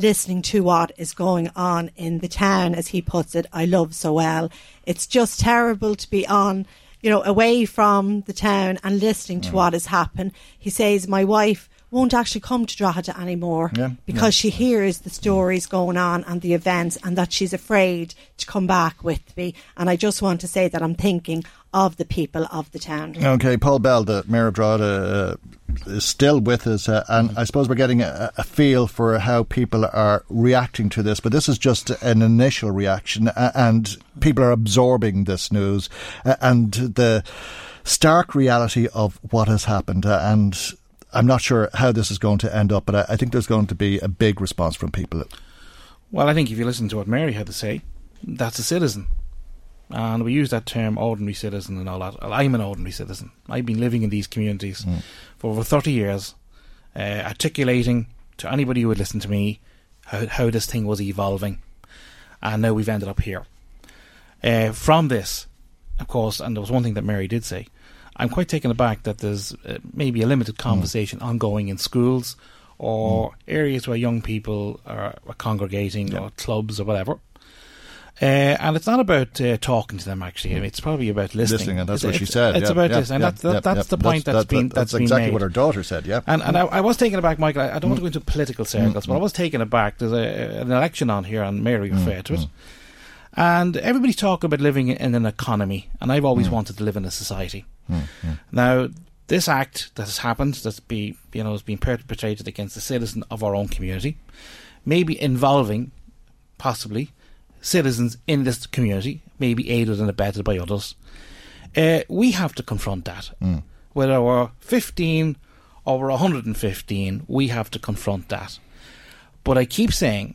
listening to what is going on in the town, as he puts it, I love so well. It's just terrible to be on, you know, away from the town and listening to mm. what has happened. He says, My wife won't actually come to Drogheda anymore Yeah, because she hears the stories going on and the events and that she's afraid to come back with me. And I just want to say that I'm thinking of the people of the town. Okay, Paul Bell, the Mayor of Drogheda, uh, is still with us, uh, and I suppose we're getting a, a feel for how people are reacting to this. But this is just an initial reaction, uh, and people are absorbing this news uh, and the stark reality of what has happened. Uh, and I'm not sure how this is going to end up, but I, I think there's going to be a big response from people. Well, I think if you listen to what Mary had to say, that's a citizen. And we use that term ordinary citizen and all that. I'm an ordinary citizen. I've been living in these communities for over 30 years, uh, articulating to anybody who would listen to me how, how this thing was evolving. And now we've ended up here. Uh, from this, of course, and there was one thing that Mary did say, I'm quite taken aback that there's uh, maybe a limited conversation ongoing in schools or areas where young people are, are congregating or clubs or whatever. Uh, and it's not about uh, talking to them. Actually, mean, it's probably about listening. Listening, and that's It's- what she said. It's yeah, about yeah, listening. yeah, and that's that, yeah, that's yeah. the point That's, that's been that- that's that's been exactly made. what her daughter said. Yeah, And, and I, I was taken aback, Michael. I, I don't want to go into political circles, but I Mm. was taken aback. There's a, an election on here, and Mary Mm, referred to it. And everybody's talking about living in an economy, and I've always Mm. wanted to live in a society. Now, this act that has happened, that's be you know, has been perpetrated against a citizen of our own community, maybe involving, possibly, citizens in this community, maybe aided and abetted by others. Uh, we have to confront that. Mm. Whether we're 15 or we're 115, we have to confront that. But I keep saying,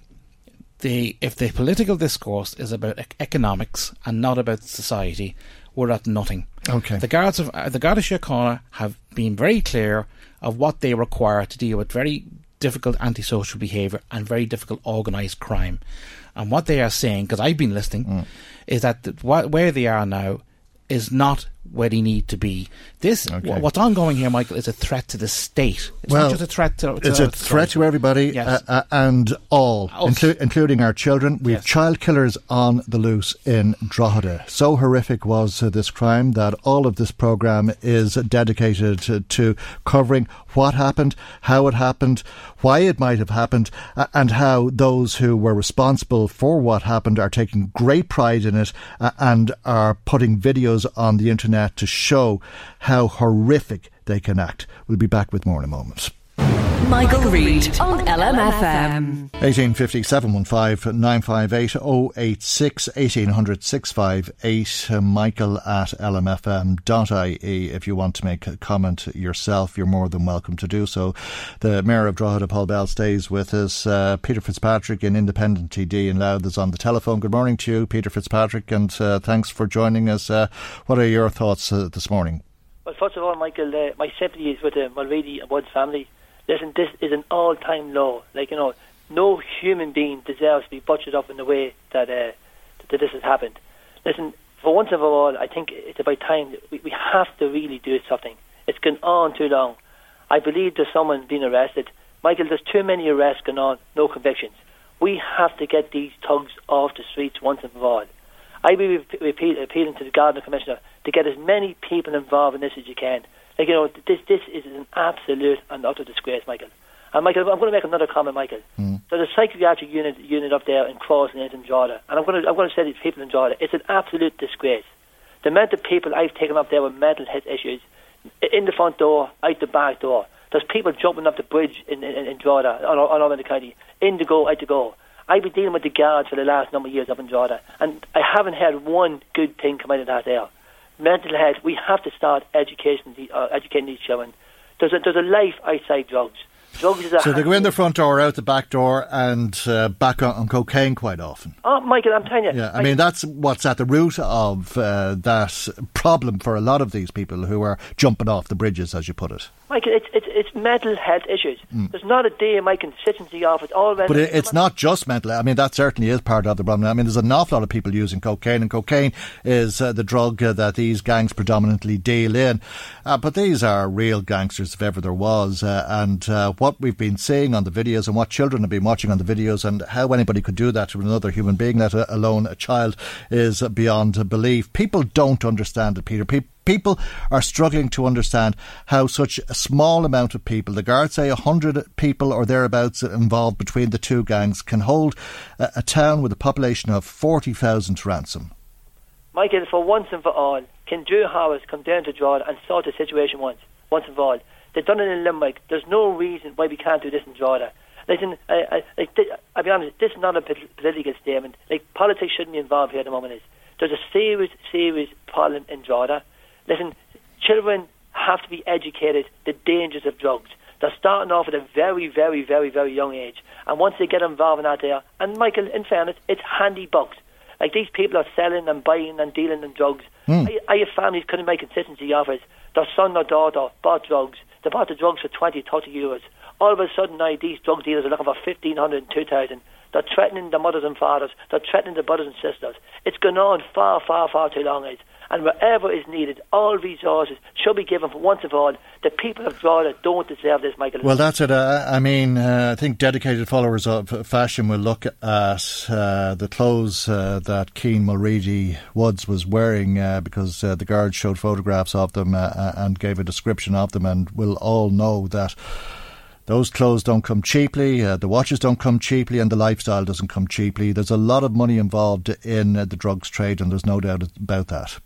the if the political discourse is about economics and not about society, we're at nothing. Okay. The guards of uh, the Garda Síochána have been very clear of what they require to deal with very difficult antisocial behaviour and very difficult organised crime. And what they are saying, because I've been listening, is that the, wh- where they are now is not where they need to be. This wh- what's ongoing here, Michael, is a threat to the state. It's well, not just a threat to. to it's a threat to everybody Yes. uh, uh, and all, inclu- including our children. We have child killers on the loose in Drogheda. So horrific was uh, this crime that all of this programme is dedicated to, to covering what happened, how it happened, why it might have happened, uh, and how those who were responsible for what happened are taking great pride in it uh, and are putting videos on the internet to show how horrific they can act. We'll be back with more in a moment. Michael Reade on LMFM. 1850 715 958 086 1800 658 uh, Michael at lmfm.ie. If you want to make a comment yourself, you're more than welcome to do so. The Mayor of Drogheda, Paul Bell, stays with us. Uh, Peter Fitzpatrick in Independent TD in Louth is on the telephone. Good morning to you, Peter Fitzpatrick, and uh, thanks for joining us. Uh, what are your thoughts uh, this morning? Well, first of all, Michael, uh, my sympathy is with uh, Mulready and Bud's family. Listen, this is an all-time low. Like you know, no human being deserves to be butchered up in the way that uh, that this has happened. Listen, for once and for all, I think it's about time we, we have to really do something. It's gone on too long. I believe there's someone being arrested. Michael, there's too many arrests going on, no convictions. We have to get these thugs off the streets once and for all. I'd be appeal, appealing to the Garda Commissioner to get as many people involved in this as you can. Like, you know, this this is an absolute and utter disgrace, Michael. And Michael, I'm going to make another comment, Michael. Mm. So the psychiatric unit unit up there in Crossing in Drogheda, and I'm going to I'm going to say to people in Drogheda, it's an absolute disgrace. The amount of people I've taken up there with mental health issues, in the front door, out the back door. There's people jumping up the bridge in in, in Drogheda, all, all over the county, in to go, out to go. I've been dealing with the guards for the last number of years up in Drogheda, and I haven't heard one good thing come out of that there. Mental health, we have to start education, uh, educating these children. There's a, there's a life outside drugs. Drugs is a So they go in the front door, out the back door, and uh, back on, on cocaine quite often. Oh, Michael, I'm telling you. Yeah, I mean that's what's at the root of uh, that problem for a lot of these people who are jumping off the bridges, as you put it. Michael, it's, it's, it's mental health issues. There's not a day in my constituency office. All But it, it's not just mental. I mean, that certainly is part of the problem. I mean, there's an awful lot of people using cocaine, and cocaine is uh, the drug uh, that these gangs predominantly deal in. Uh, but these are real gangsters, if ever there was. Uh, and uh, what we've been seeing on the videos, and what children have been watching on the videos, and how anybody could do that to another human being, let alone a child, is beyond belief. People don't understand it, Peter. People people are struggling to understand how such a small amount of people, the guards say 100 people or thereabouts involved between the two gangs, can hold a, a town with a population of 40,000 to ransom. Michael, for once and for all, can Drew Harris come down to Drogheda and sort the situation once, once and for all? They've done it in Limerick. There's no reason why we can't do this in Drogheda. Listen, I, I, like, th- I'll be honest, this is not a political statement. Like, politics shouldn't be involved here at the moment. Is There's a serious, serious problem in Drogheda. Listen, children have to be educated the dangers of drugs. They're starting off at a very, very, very, very young age. And once they get involved in that there, and Michael, in fairness, it's handy bucks. Like these people are selling and buying and dealing in drugs. Mm. I, I have families couldn't make consistency offers. Their son or daughter bought drugs. They bought the drugs for 20, 30 euros. All of a sudden now these drug dealers are looking for 1500 and 2000. They're threatening the mothers and fathers. They're threatening the brothers and sisters. It's gone on far, far, far too long. Age. And wherever is needed, all resources should be given for once and for all. The people of Drogheda don't deserve this, Michael. Well, that's it. Uh, I mean, uh, I think dedicated followers of fashion will look at uh, the clothes uh, that Cian Mulready Woods was wearing uh, because uh, the guards showed photographs of them and gave a description of them, and we'll all know that. Those clothes don't come cheaply, uh, the watches don't come cheaply, and the lifestyle doesn't come cheaply. There's a lot of money involved in uh, the drugs trade, and there's no doubt about that.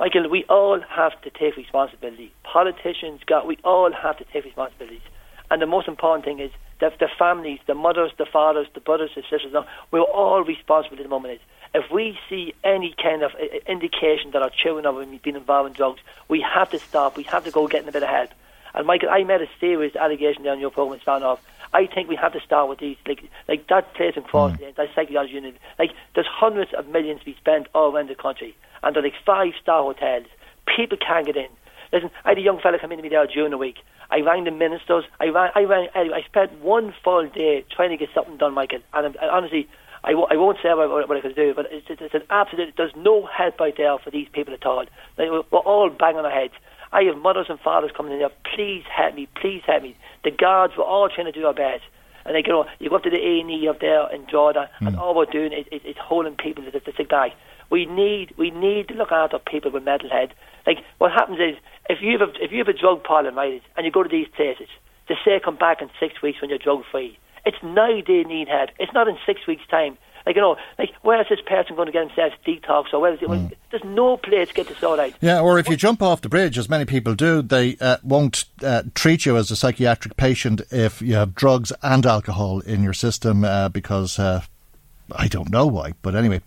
Michael, we all have to take responsibility. Politicians got, we all have to take responsibilities. And the most important thing is that the families, the mothers, the fathers, the brothers, the sisters, we're all responsible at the moment. If we see any kind of uh, indication that our children have been involved in drugs, we have to stop. We have to go get a bit of help. And Michael, I made a serious allegation down your program starting off. I think we have to start with these, like like that place in Cross mm. that psychology unit. Like there's hundreds of millions to be spent all around the country, and they're like five star hotels. People can't get in. Listen, I had a young fella come in to me there during the week. I rang the ministers. I rang. I rang. I spent one full day trying to get something done, Michael. And I, honestly, I w- I won't say what, what I could do, but it's, it's an absolute. There's no help out there for these people at all. Like, we're all banging our heads. I have mothers and fathers coming in there. Please help me. Please help me. The guards were all trying to do our best. And they go, you go up to the A and E up there in Jordan, mm. and all we're doing is, is, is holding people to the, the sick bag. We need we need to look after people with mental health. Like what happens is if you have a, if you have a drug problem, right, and you go to these places, they say come back in six weeks when you're drug free. It's now they need help. It's not in six weeks' time. Like you know, like where is this person going to get himself detox or where is it? Mm. There's no place to get the sort out. Yeah, or if you jump off the bridge, as many people do, they uh, won't uh, treat you as a psychiatric patient if you have drugs and alcohol in your system uh, because. Uh, I don't know why, but anyway.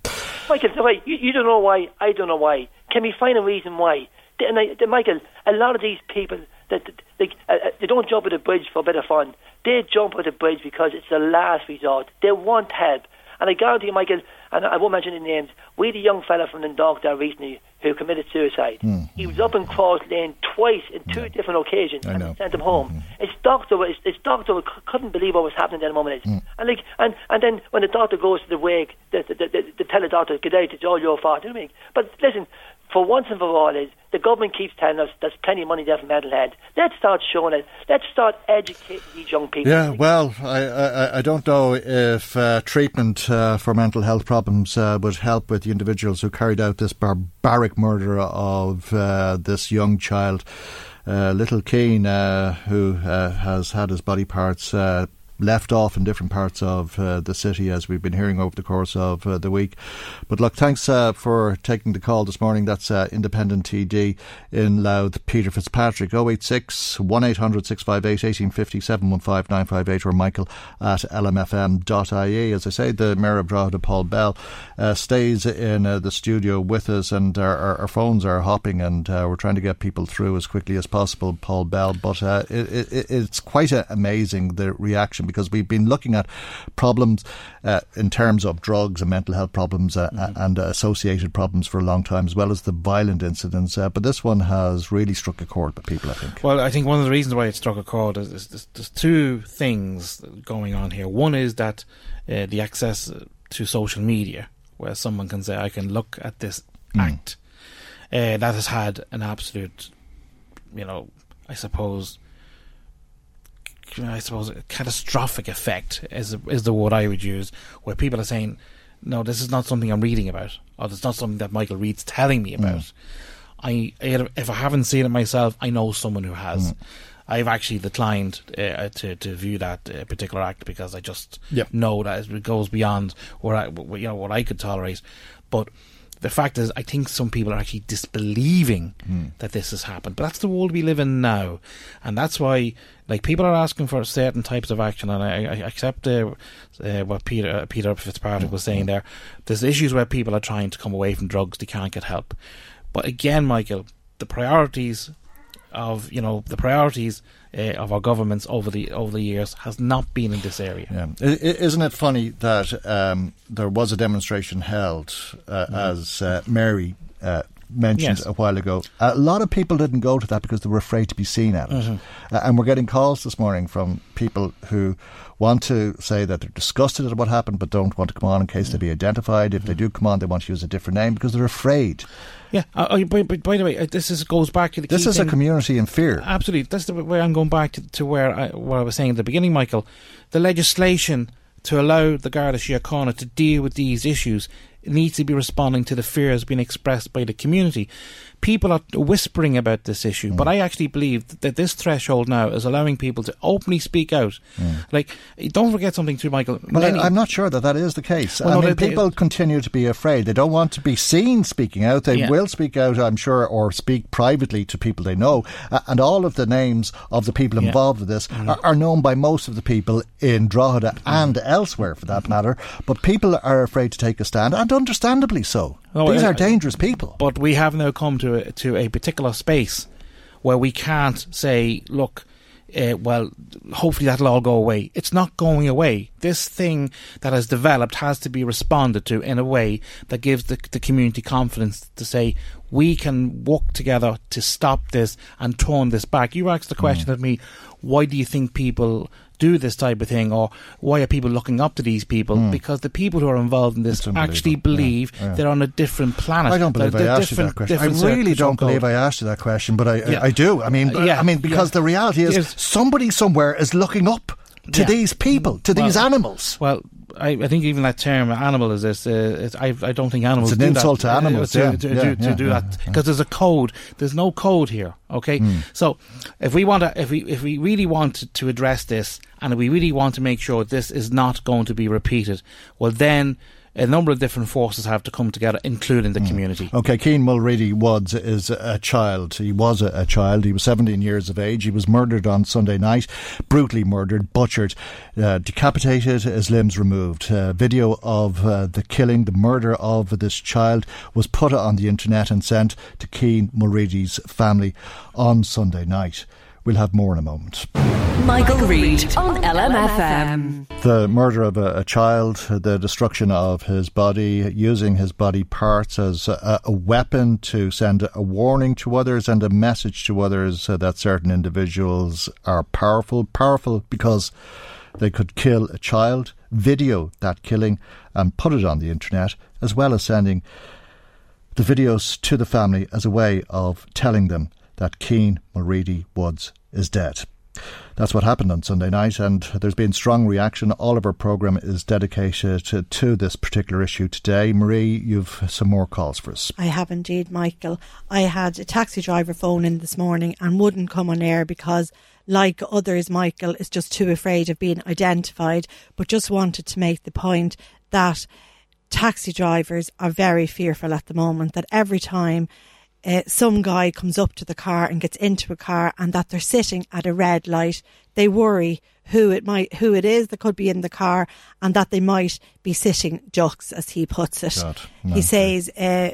Michael, you, you don't know why, I don't know why. Can we find a reason why? And I, Michael, a lot of these people, that, they, uh, they don't jump at the bridge for a bit of fun. They jump at the bridge because it's the last resort. They want help. And I guarantee you, Michael, and I won't mention any names, we had a young fella from Dundalk there recently who committed suicide. Mm. He was up in Cross Lane twice in two mm. different occasions I and know. sent him home. Mm-hmm. His doctor, his, his doctor c- couldn't believe what was happening at the moment. Mm. And like, and, and then when the doctor goes to the wake, the, the, the, the, the tell the doctor, get out, it's all your fault. You know what I mean? But listen, for once and for all is the government keeps telling us there's plenty of money there for mental health. Let's start showing it. Let's start educating these young people. Yeah, well, I, I, I don't know if uh, treatment uh, for mental health problems uh, would help with the individuals who carried out this barbaric murder of uh, this young child. Uh, little Keane, uh, who has had his body parts left off in different parts of uh, the city, as we've been hearing over the course of uh, the week. But look, thanks uh, for taking the call this morning. That's uh, Independent TD in Louth, Peter Fitzpatrick, 086 1800 658 1850 715 958 or Michael at lmfm.ie. As I say, the Mayor of Drogheda, Paul Bell, uh, stays in uh, the studio with us, and our, our, our phones are hopping, and we're trying to get people through as quickly as possible, Paul Bell. But it, it, it's quite amazing the reaction because we've been looking at problems uh, in terms of drugs and mental health problems uh, mm-hmm. and uh, associated problems for a long time, as well as the violent incidents. Uh, but this one has really struck a chord with people, I think. Well, I think one of the reasons why it struck a chord is, is, is there's two things going on here. One is that uh, the access to social media, where someone can say, I can look at this mm. act. Uh, that has had an absolute, you know, I suppose, I suppose, catastrophic effect is is the word I would use, where people are saying, "No, this is not something I'm reading about, or it's not something that Michael Reade's telling me about." Mm. I, if I haven't seen it myself, I know someone who has. Mm. I've actually declined uh, to to view that uh, particular act because I just yep. know that it goes beyond what I, you know what I could tolerate. But the fact is, I think some people are actually disbelieving mm. that this has happened. But that's the world we live in now, and that's why, like, people are asking for certain types of action. And I, I accept uh, uh, what Peter uh, Peter Fitzpatrick was saying there. There's issues where people are trying to come away from drugs; they can't get help. But again, Michael, the priorities of you know the priorities uh, of our governments over the over the years has not been in this area. Yeah. Isn't it funny that um, there was a demonstration held uh, mm. as uh, Mary uh, mentioned yes. a while ago. A lot of people didn't go to that because they were afraid to be seen at it. Mm-hmm. Uh, and we're getting calls this morning from people who want to say that they're disgusted at what happened but don't want to come on in case mm-hmm. they be identified. If mm-hmm. they do come on, they want to use a different name because they're afraid. Yeah, uh, by, by, by, the way, uh, this is, goes back to the. This is thing. a community in fear. Absolutely, that's the way I'm going back to, to where I, what I was saying at the beginning, Michael. The legislation to allow the Garda Síochána to deal with these issues needs to be responding to the fears being expressed by the community people are whispering about this issue, mm. but I actually believe that this threshold now is allowing people to openly speak out. Mm. Like, don't forget something too, Michael. Well, I, am not sure that that is the case. Well, I no, mean, they, people they, continue to be afraid. They don't want to be seen speaking out. They yeah. will speak out, I'm sure, or speak privately to people they know. Uh, and all of the names of the people involved yeah. with this mm. are, are, known by most of the people in Drogheda mm. and elsewhere, for that matter. But people are afraid to take a stand, and understandably so. Oh, These uh, are dangerous people. But we have now come to a, to a particular space where we can't say, look, uh, well, hopefully that'll all go away. It's not going away. This thing that has developed has to be responded to in a way that gives the, the community confidence to say, we can work together to stop this and turn this back. You asked the question mm. of me, why do you think people do this type of thing, or why are people looking up to these people? Mm. Because the people who are involved in this actually believe yeah, yeah. they're on a different planet. I don't believe they're, I asked you that question. I really don't believe I asked you that question, but I, yeah. I, I, do. I mean, uh, I mean, because the reality is, somebody somewhere is looking up to these people, to well, these animals. Well, I, I, think even that term "animal" is this. Uh, I, I don't think animals. It's an insult that, to animals. Uh, yeah, to, yeah, to, to yeah, do that because there's a code. There's no code here. Okay, mm. so if we want to, if we if we really want to address this, and we really want to make sure this is not going to be repeated, well then a number of different forces have to come together, including the mm. community. Okay, Keane Mulready was is a child. He was a, a, child. He was 17 years of age. He was murdered on Sunday night, brutally murdered, butchered, uh, decapitated, his limbs removed. Uh, video of uh, the killing, the murder of this child was put on the internet and sent to Keane Mulready's family on Sunday night. We'll have more in a moment. Michael, Reade on LMFM. The murder of a, a, child, the destruction of his body, using his body parts as a, a weapon to send a warning to others and a message to others uh, that certain individuals are powerful. Powerful because they could kill a child, video that killing, and put it on the internet, as well as sending the videos to the family as a way of telling them that Cian Mulready Woods is dead. That's what happened on Sunday night, and there's been strong reaction. All of our programme is dedicated to, to, this particular issue today. Marie, you've some more calls for us. I have indeed, Michael. I had a taxi driver phone in this morning and wouldn't come on air because, like others, Michael is just too afraid of being identified, but just wanted to make the point that taxi drivers are very fearful at the moment, that every time uh, some guy comes up to the car and gets into a car and that they're sitting at a red light, they worry who it might, who it is that could be in the car and that they might be sitting ducks, as he puts it. God, no, he says, uh,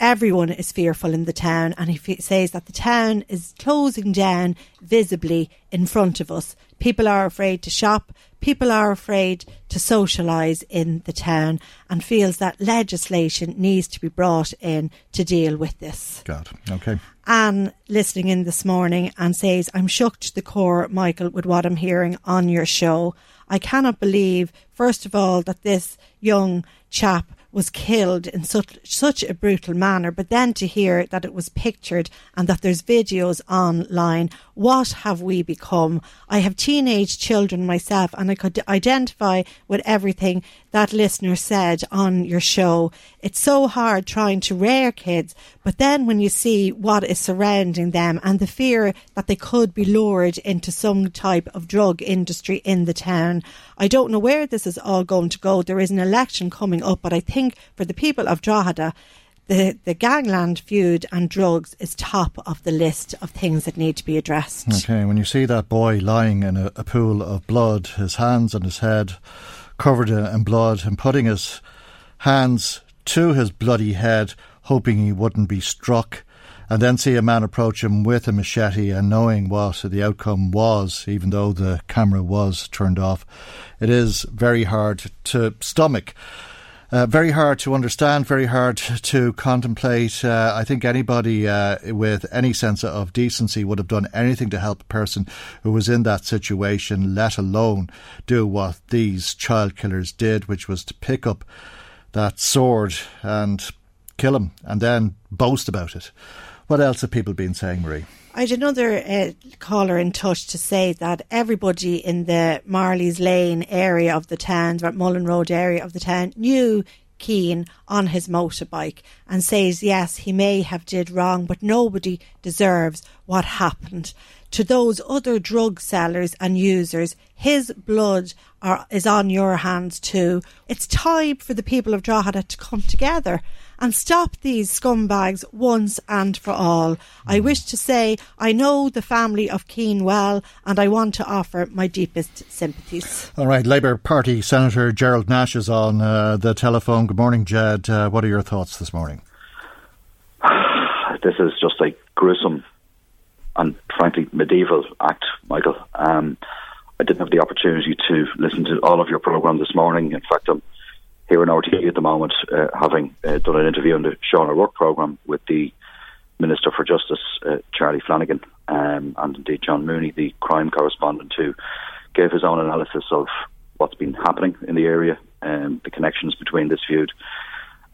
everyone is fearful in the town and he says that the town is closing down visibly in front of us. People are afraid to shop, people are afraid to socialise in the town and feels that legislation needs to be brought in to deal with this. God, okay. Anne listening in this morning and says, I'm shocked to the core, Michael, with what I'm hearing on your show. I cannot believe, first of all, that this young chap was killed in such such a brutal manner, but then to hear that it was pictured and that there's videos online, what have we become? I have teenage children myself, and I could identify with everything that listener said on your show. It's so hard trying to rear kids, but then when you see what is surrounding them and the fear that they could be lured into some type of drug industry in the town, I don't know where this is all going to go. There is an election coming up, but I think for the people of Drogheda, the, the gangland feud and drugs is top of the list of things that need to be addressed. Okay, when you see that boy lying in a, a pool of blood, his hands and his head covered in blood, and putting his hands to his bloody head, hoping he wouldn't be struck, and then see a man approach him with a machete and knowing what the outcome was, even though the camera was turned off, it is very hard to stomach. Uh, very hard to understand, very hard to contemplate. Uh, I think anybody uh, with any sense of decency would have done anything to help a person who was in that situation, let alone do what these child killers did, which was to pick up that sword and kill him and then boast about it. What else have people been saying, Marie? I had another uh, caller in touch to say that everybody in the Marley's Lane area of the town, Mullen Road area of the town, knew Cian on his motorbike and says yes he may have did wrong but nobody deserves what happened. To those other drug sellers and users his blood are, is on your hands too. It's time for the people of Drogheda to come together and stop these scumbags once and for all. I mm. wish to say I know the family of Cian well and I want to offer my deepest sympathies. All right, Labour Party Senator Gerald Nash is on uh, the telephone. Good morning, Ged. Uh, what are your thoughts this morning? [SIGHS] This is just a gruesome and frankly medieval act, Michael. Um, I didn't have the opportunity to listen to all of your programme this morning. In fact, I'm here in RTE at the moment, uh, having uh, done an interview on the Sean O'Rourke programme with the Minister for Justice, uh, Charlie Flanagan, um, and indeed John Mooney, the crime correspondent, who gave his own analysis of what's been happening in the area, um, the connections between this feud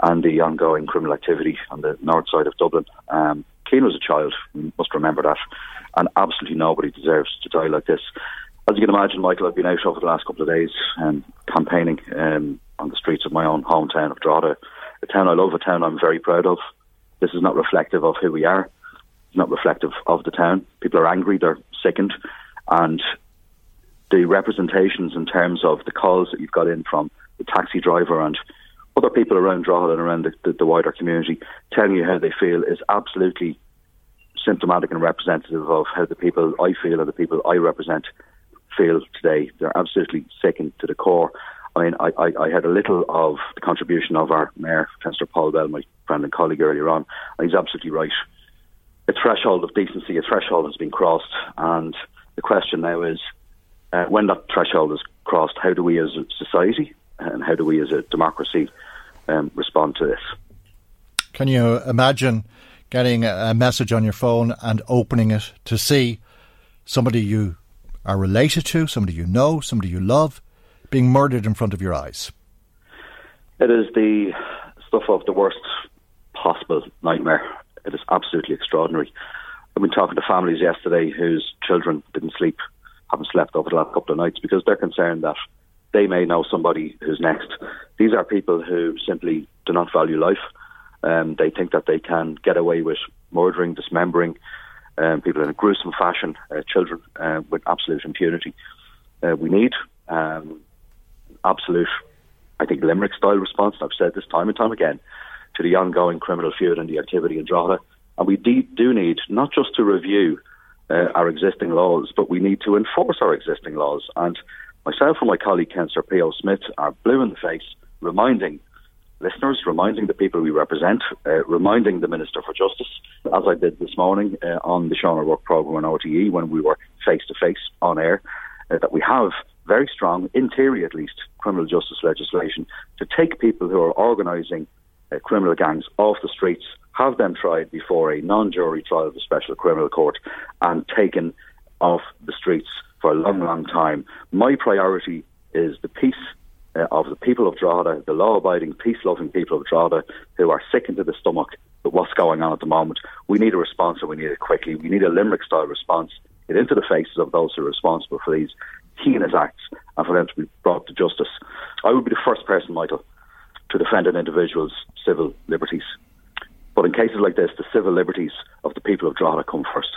and the ongoing criminal activity on the north side of Dublin. Um, Cian was a child, we must remember that, and absolutely nobody deserves to die like this. As you can imagine, Michael, I've been out over the last couple of days um, campaigning um, on the streets of my own hometown of Drogheda, a town I love, a town I'm very proud of. This is not reflective of who we are. It's not reflective of the town. People are angry, they're sickened, and the representations in terms of the calls that you've got in from the taxi driver and other people around Drogheda and around the, the, the wider community telling you how they feel is absolutely symptomatic and representative of how the people I feel and the people I represent feel today. They're absolutely sickened to the core. I mean, I, I, I had a little of the contribution of our Mayor, Councillor Paul Bell, my friend and colleague earlier on, he's absolutely right. A threshold of decency, a threshold has been crossed, and the question now is uh, when that threshold is crossed, how do we as a society and how do we as a democracy um, respond to this? Can you imagine getting a message on your phone and opening it to see somebody you are related to, somebody you know, somebody you love, being murdered in front of your eyes? It is the stuff of the worst possible nightmare. It is absolutely extraordinary. I've been talking to families yesterday whose children didn't sleep, haven't slept over the last couple of nights because they're concerned that they may know somebody who's next. These are people who simply do not value life. Um, they think that they can get away with murdering, dismembering um, people in a gruesome fashion, uh, children uh, with absolute impunity. Uh, we need um, absolute, I think, Limerick style response. I've said this time and time again to the ongoing criminal feud and the activity in Drogheda. And we de- do need not just to review uh, our existing laws, but we need to enforce our existing laws. And myself and my colleague Councillor Pio Smith are blue in the face, reminding listeners, reminding the people we represent, uh, reminding the Minister for Justice, as I did this morning uh, on the Sean O'Rourke programme on RTE when we were face to face on air, uh, that we have very strong, in theory at least, criminal justice legislation to take people who are organising uh, criminal gangs off the streets, have them tried before a non jury trial of the Special Criminal Court, and taken off the streets for a long, long time. My priority is the peace uh, of the people of Drogheda, the law abiding, peace loving people of Drogheda who are sick into the stomach at what's going on at the moment. We need a response and we need it quickly. We need a Limerick style response. Get into the faces of those who are responsible for these heinous acts and for them to be brought to justice. I would be the first person, Michael, to defend an individual's civil liberties. But in cases like this, the civil liberties of the people of Drogheda come first.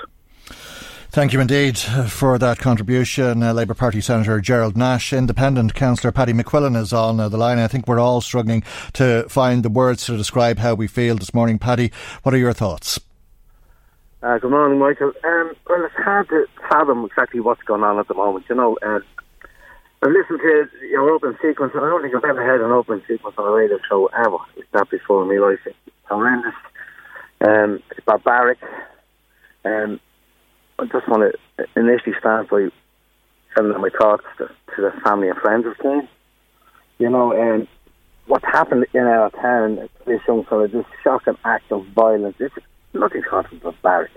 Thank you indeed for that contribution. Uh, Labour Party Senator Gerald Nash, Independent Councillor Paddy McQuillan is on uh, the line. I think we're all struggling to find the words to describe how we feel this morning. Paddy, what are your thoughts? Uh, good morning, Michael. Um, well, it's hard to fathom exactly what's going on at the moment. You know, uh, I've listened to your open sequence, and I don't think I've ever heard an open sequence on a radio show ever. It's that before my life. It's horrendous. Um, it's barbaric. Um, I just want to initially start by sending my thoughts to, to the family and friends of Keane. You know, um, what's happened in our town, this young fella, this shocking act of violence, it's nothing short of barbaric.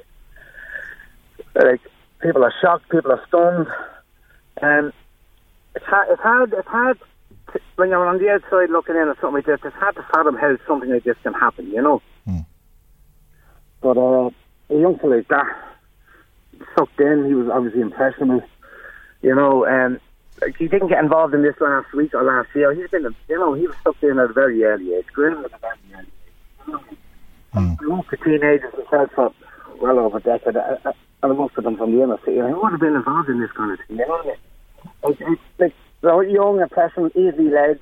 Like, people are shocked, people are stunned, and it's hard, it's hard, it's hard to, when you're on the outside looking in at something like this, it's hard to fathom how something like this can happen, you know? Mm. But uh, a young fella like that, sucked in. He was obviously impressionable. You know, and like he didn't get involved in this last week or last year. He's been, you know, he was sucked in at a very early age. Graham at a very early age. Mm. I worked for teenagers myself for well over a decade, and most of them from the inner city. I would have been involved in this kind of thing. You know, like, like they're young, impressionable, easily led.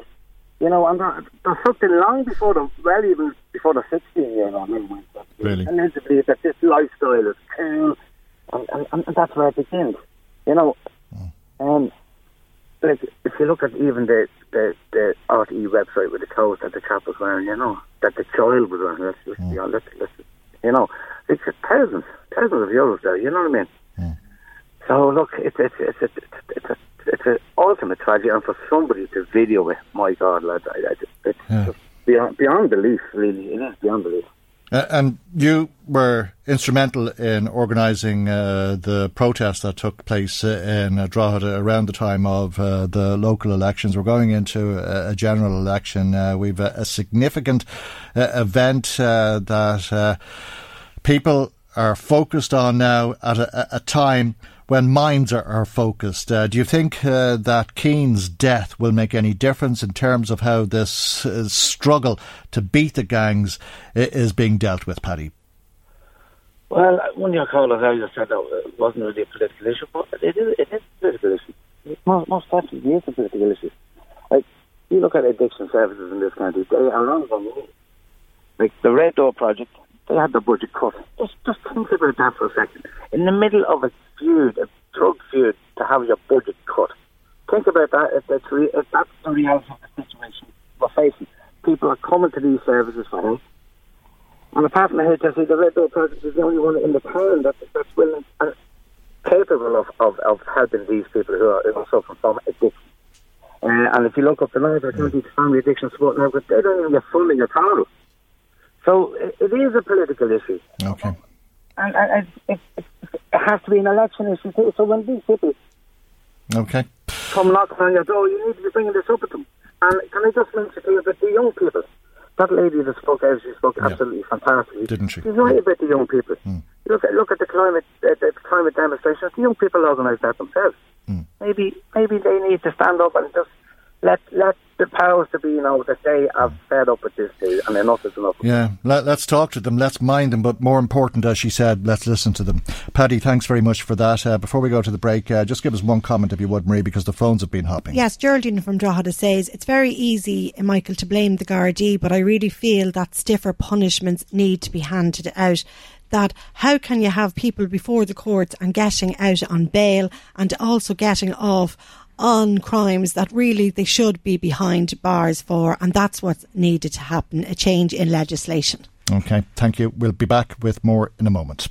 You know, and they're, they're in long before the well, even before the 16 year old. Really? And then to believe that this lifestyle is cool and, and, and that's where it begins. You know, um, like if you look at even the the, the RTE website with the clothes that the chap was wearing, you know, that the child was wearing, let's just be honest, let's, you know, it's thousands, thousands of euros there. You know what I mean? So look, it's it's it's it's it's a it's an ultimate tragedy, and for somebody to video it, my God, lad, I, I, it's Yeah. just beyond beyond belief. Really, it is beyond belief. Uh, and you were instrumental in organising uh, the protest that took place uh, in Drogheda around the time of uh, the local elections. We're going into a, general election. Uh, we've a, a significant event that people are focused on now at a, a time when minds are, are focused. Uh, do you think uh, that Keane's death will make any difference in terms of how this uh, struggle to beat the gangs is being dealt with, Paddy? Well, when you call it out, you said that it wasn't really a political issue, but it is, it is a political issue. Most, most definitely is a political issue. Like, you look at addiction services in this country, they are on the. Like, the Red Door Project, they had the budget cut. Just, just think about that for a second. In the middle of a feud, a drug feud, to have your budget cut. Think about that if that's, re- if that's the reality of the situation we're facing. People are coming to these services for help. And apart from the HSE, the Red Door Project is the only one in the town that, that's willing and capable of, of, of helping these people who are, who are suffering from addiction. Uh, and if you look up the Northern County Family Addiction Support Network, they don't even get funding at all. So it, it is a political issue. Okay. And, and it, it, it has to be an election issue too. So when these people Okay. come knocking on your door, you need to be bringing this up with them. And can I just mention to you that the young people, that lady that spoke out, she spoke absolutely fantastically. Didn't she? She's right about the young people. Mm. Look at look at the climate uh, the climate demonstrations. The young people organise that themselves. Mm. Maybe maybe they need to stand up and just let let the powers to be know that they have fed up with this deal and enough is enough. Yeah, let, us talk to them, let's mind them, but more important, as she said, let's listen to them. Paddy, thanks very much for that. Uh, before we go to the break, uh, just give us one comment, if you would, Marie, because the phones have been hopping. Yes, Geraldine from Drogheda says it's very easy, Michael, to blame the Gardaí, but I really feel that stiffer punishments need to be handed out that how can you have people before the courts and getting out on bail and also getting off on crimes that really they should be behind bars for, and that's what's needed to happen a change in legislation. Okay, thank you. We'll be back with more in a moment.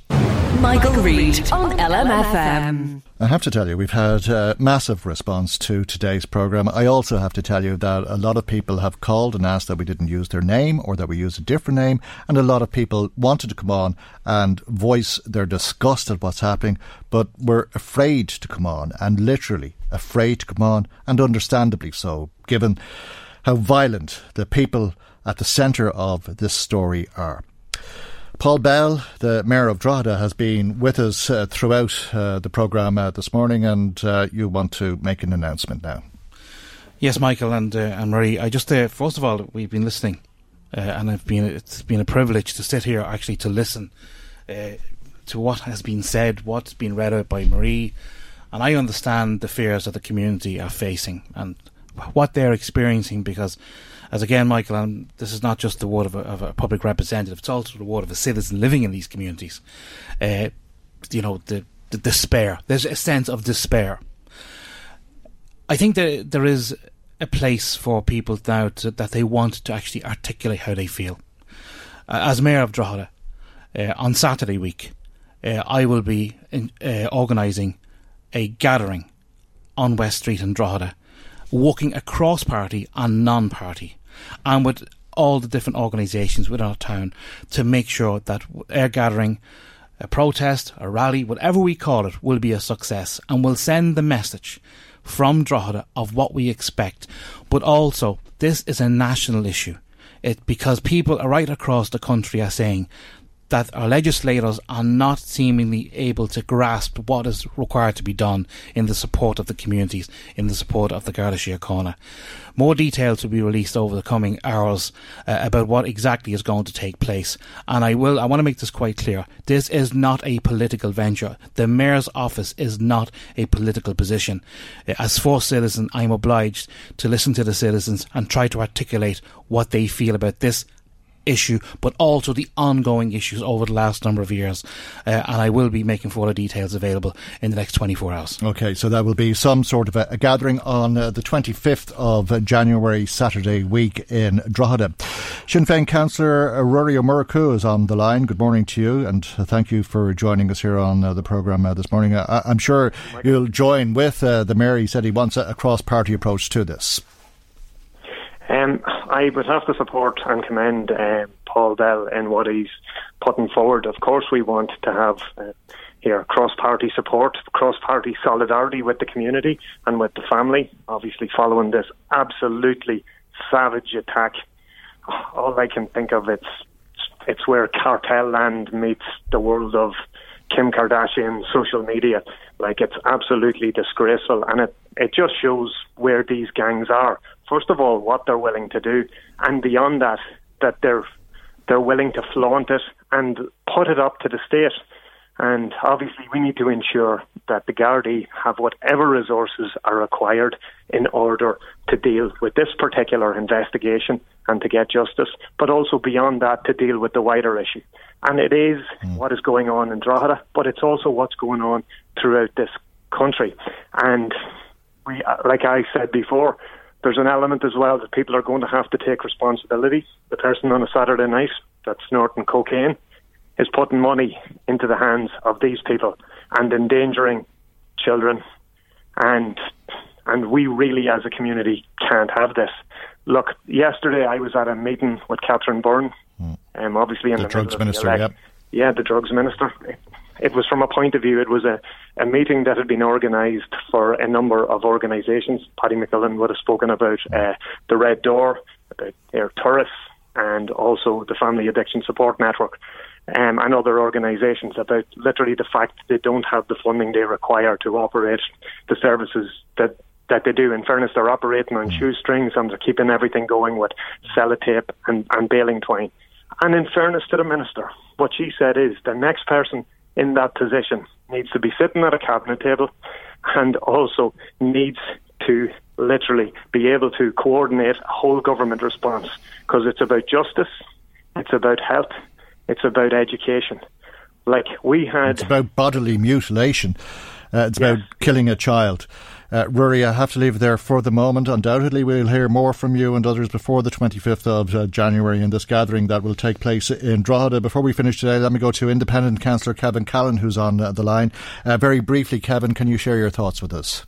Michael, Reade on LMFM. I have to tell you, we've had a massive response to today's programme. I also have to tell you that a lot of people have called and asked that we didn't use their name or that we use a different name, and a lot of people wanted to come on and voice their disgust at what's happening, but were afraid to come on, and literally afraid to come on, and understandably so, given how violent the people at the centre of this story are. Paul Bell, the Mayor of Drogheda, has been with us uh, throughout uh, the programme uh, this morning, and uh, you want to make an announcement now. Yes, Michael and uh, and Marie. I just uh, first of all, we've been listening, and it's been it's been a privilege to sit here actually to listen to what has been said, what's been read out by Marie, and I understand the fears that the community are facing and what they're experiencing because as again, Michael, and this is not just the word of a, of a, public representative; it's also the word of a citizen living in these communities. Uh, you know, the, the despair. There's a sense of despair. I think that there is a place for people now to, that they want to actually articulate how they feel. Uh, as mayor of Drogheda, uh, on Saturday week, uh, I will be uh, organising a gathering on West Street in Drogheda, walking across party and non party and with all the different organisations within our town to make sure that our gathering, a protest, a rally, whatever we call it, will be a success and will send the message from Drogheda of what we expect. But also, this is a national issue. It, because people right across the country are saying that our legislators are not seemingly able to grasp what is required to be done in the support of the communities, in the support of the Garda Síochána. More details will be released over the coming hours uh, about what exactly is going to take place. And I will, I want to make this quite clear. This is not a political venture. The Mayor's office is not a political position. Uh, as for citizen, I'm obliged to listen to the citizens and try to articulate what they feel about this issue, but also the ongoing issues over the last number of years. Uh, and I will be making further details available in the next 24 hours. Okay, so that will be some sort of a, a gathering on uh, the 25th of uh, January, Saturday week in Drogheda. Sinn Féin Councillor Ruairí Ó is on the line. Good morning to you, and thank you for joining us here on uh, the programme uh, this morning. I, am sure you'll join with uh, the Mayor. He said he wants a, a cross party approach to this. Um, I would have to support and commend uh, Paul Bell in what he's putting forward. Of course, we want to have uh, here cross-party support, cross-party solidarity with the community and with the family. Obviously, following this absolutely savage attack, all I can think of it's it's where cartel land meets the world of Kim Kardashian social media. Like it's absolutely disgraceful, and it it just shows where these gangs are first of all, what they're willing to do, and beyond that, that they're they're willing to flaunt it and put it up to the state. And obviously, we need to ensure that the Gardaí have whatever resources are required in order to deal with this particular investigation and to get justice, but also beyond that to deal with the wider issue. And it is mm. what is going on in Drogheda, but it's also what's going on throughout this country. And we, like I said before, there's an element as well that people are going to have to take responsibility. The person on a Saturday night that's snorting cocaine is putting money into the hands of these people and endangering children and and we really as a community can't have this. Look, yesterday I was at a meeting with Catherine Byrne, mm. um, obviously in the, the drugs minister, the yep. yeah, the drugs minister it was from a point of view, it was a, a meeting that had been organised for a number of organisations. Paddy McQuillan would have spoken about uh, the Red Door, about Air Tourists, and also the Family Addiction Support Network um, and other organisations about literally the fact that they don't have the funding they require to operate the services that that they do. In fairness, they're operating on shoestrings and they're keeping everything going with sellotape and, and baling twine. And in fairness to the minister, what she said is the next person in that position needs to be sitting at a cabinet table and also needs to literally be able to coordinate a whole government response because it's about justice, it's about health, it's about education. Like we had. It's about bodily mutilation. Uh, it's yes. about killing a child. Uh, Rory, I have to leave it there for the moment. Undoubtedly, we'll hear more from you and others before the 25th of uh, January in this gathering that will take place in Drogheda. Before we finish today, let me go to Independent Councillor Kevin Callan, who's on uh, the line. Uh, very briefly, Kevin, can you share your thoughts with us?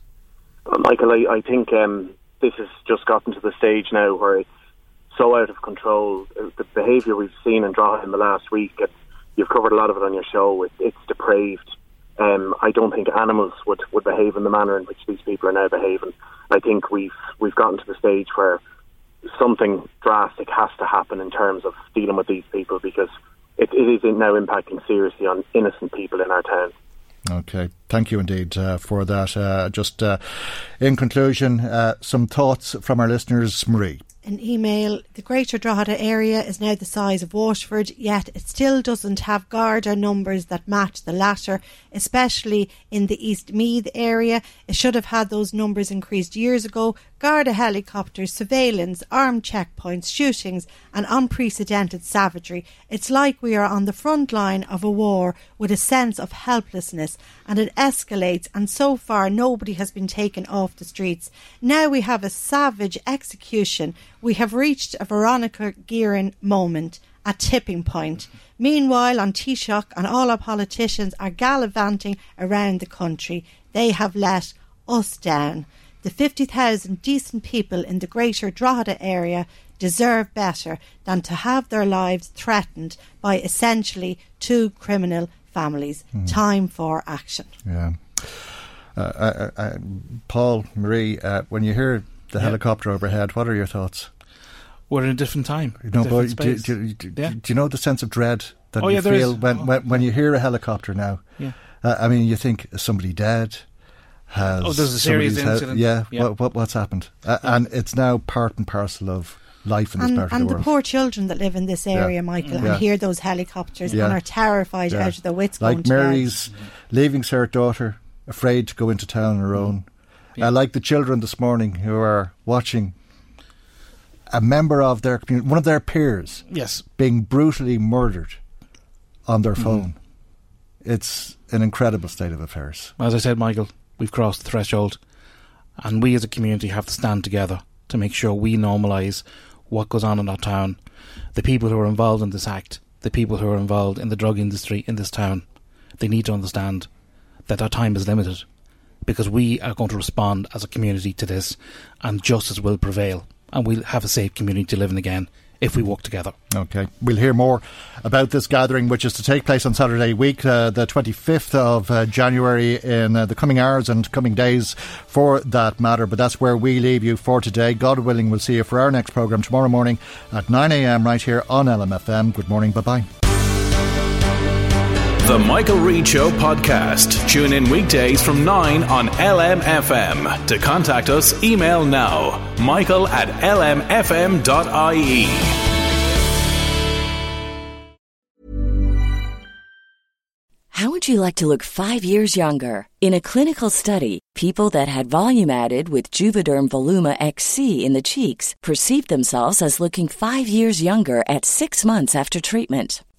Michael, I, I think um, this has just gotten to the stage now where it's so out of control. Uh, the behaviour we've seen in Drogheda in the last week, you've covered a lot of it on your show. It, it's depraved. Um, I don't think animals would, would behave in the manner in which these people are now behaving. I think we've we've gotten to the stage where something drastic has to happen in terms of dealing with these people because it, it is now impacting seriously on innocent people in our town. Okay, thank you indeed uh, for that. Uh, just uh, in conclusion, uh, some thoughts from our listeners, Marie an email. The Greater Drogheda area is now the size of Waterford, yet it still doesn't have Garda numbers that match the latter, especially in the East Meath area. It should have had those numbers increased years ago. Garda helicopters, surveillance, armed checkpoints, shootings, and unprecedented savagery. It's like we are on the front line of a war with a sense of helplessness, and it escalates, and so far nobody has been taken off the streets. Now we have a savage execution we have reached a Veronica Guerin moment, a tipping point. Meanwhile, on Taoiseach and all our politicians are gallivanting around the country. They have let us down. The 50,000 decent people in the greater Drogheda area deserve better than to have their lives threatened by essentially two criminal families. Mm. Time for action. Yeah. Uh, uh, uh, Paul, Marie, uh, when you hear the yeah. helicopter overhead. What are your thoughts? We're in a different time. You know, but do, do, do, yeah. do, you know the sense of dread that oh, you yeah, feel when, when, when you hear a helicopter now? Yeah. Uh, I mean, you think somebody dead. Has oh, there's a serious incident. yeah, yeah. What, what, what's happened? Uh, and it's now part and parcel of life in this and, part of and the world. And the poor children that live in this area, yeah. Michael, yeah. and hear those helicopters and are terrified out of their wits. Like Mary's leaving her daughter, afraid to go into town on her own. Yeah. Uh, like the children this morning who are watching a member of their community, one of their peers, yes, being brutally murdered on their mm-hmm. phone. Mm. It's an incredible state of affairs. As I said, Michael, we've crossed the threshold, and we as a community have to stand together to make sure we normalise what goes on in our town. The people who are involved in this act, the people who are involved in the drug industry in this town, they need to understand that our time is limited because we are going to respond as a community to this and justice will prevail and we'll have a safe community living again if we work together. Okay. We'll hear more about this gathering, which is to take place on Saturday week, uh, the 25th of uh, January, in uh, the coming hours and coming days for that matter. But that's where we leave you for today. God willing, we'll see you for our next programme tomorrow morning at 9am right here on LMFM. Good morning. Bye bye. The Michael Reade Show podcast. Tune in weekdays from 9 on LMFM. To contact us, email now michael at lmfm.ie. How would you like to look five years younger? In a clinical study, people that had volume added with Juvederm Voluma XC in the cheeks perceived themselves as looking five years younger at six months after treatment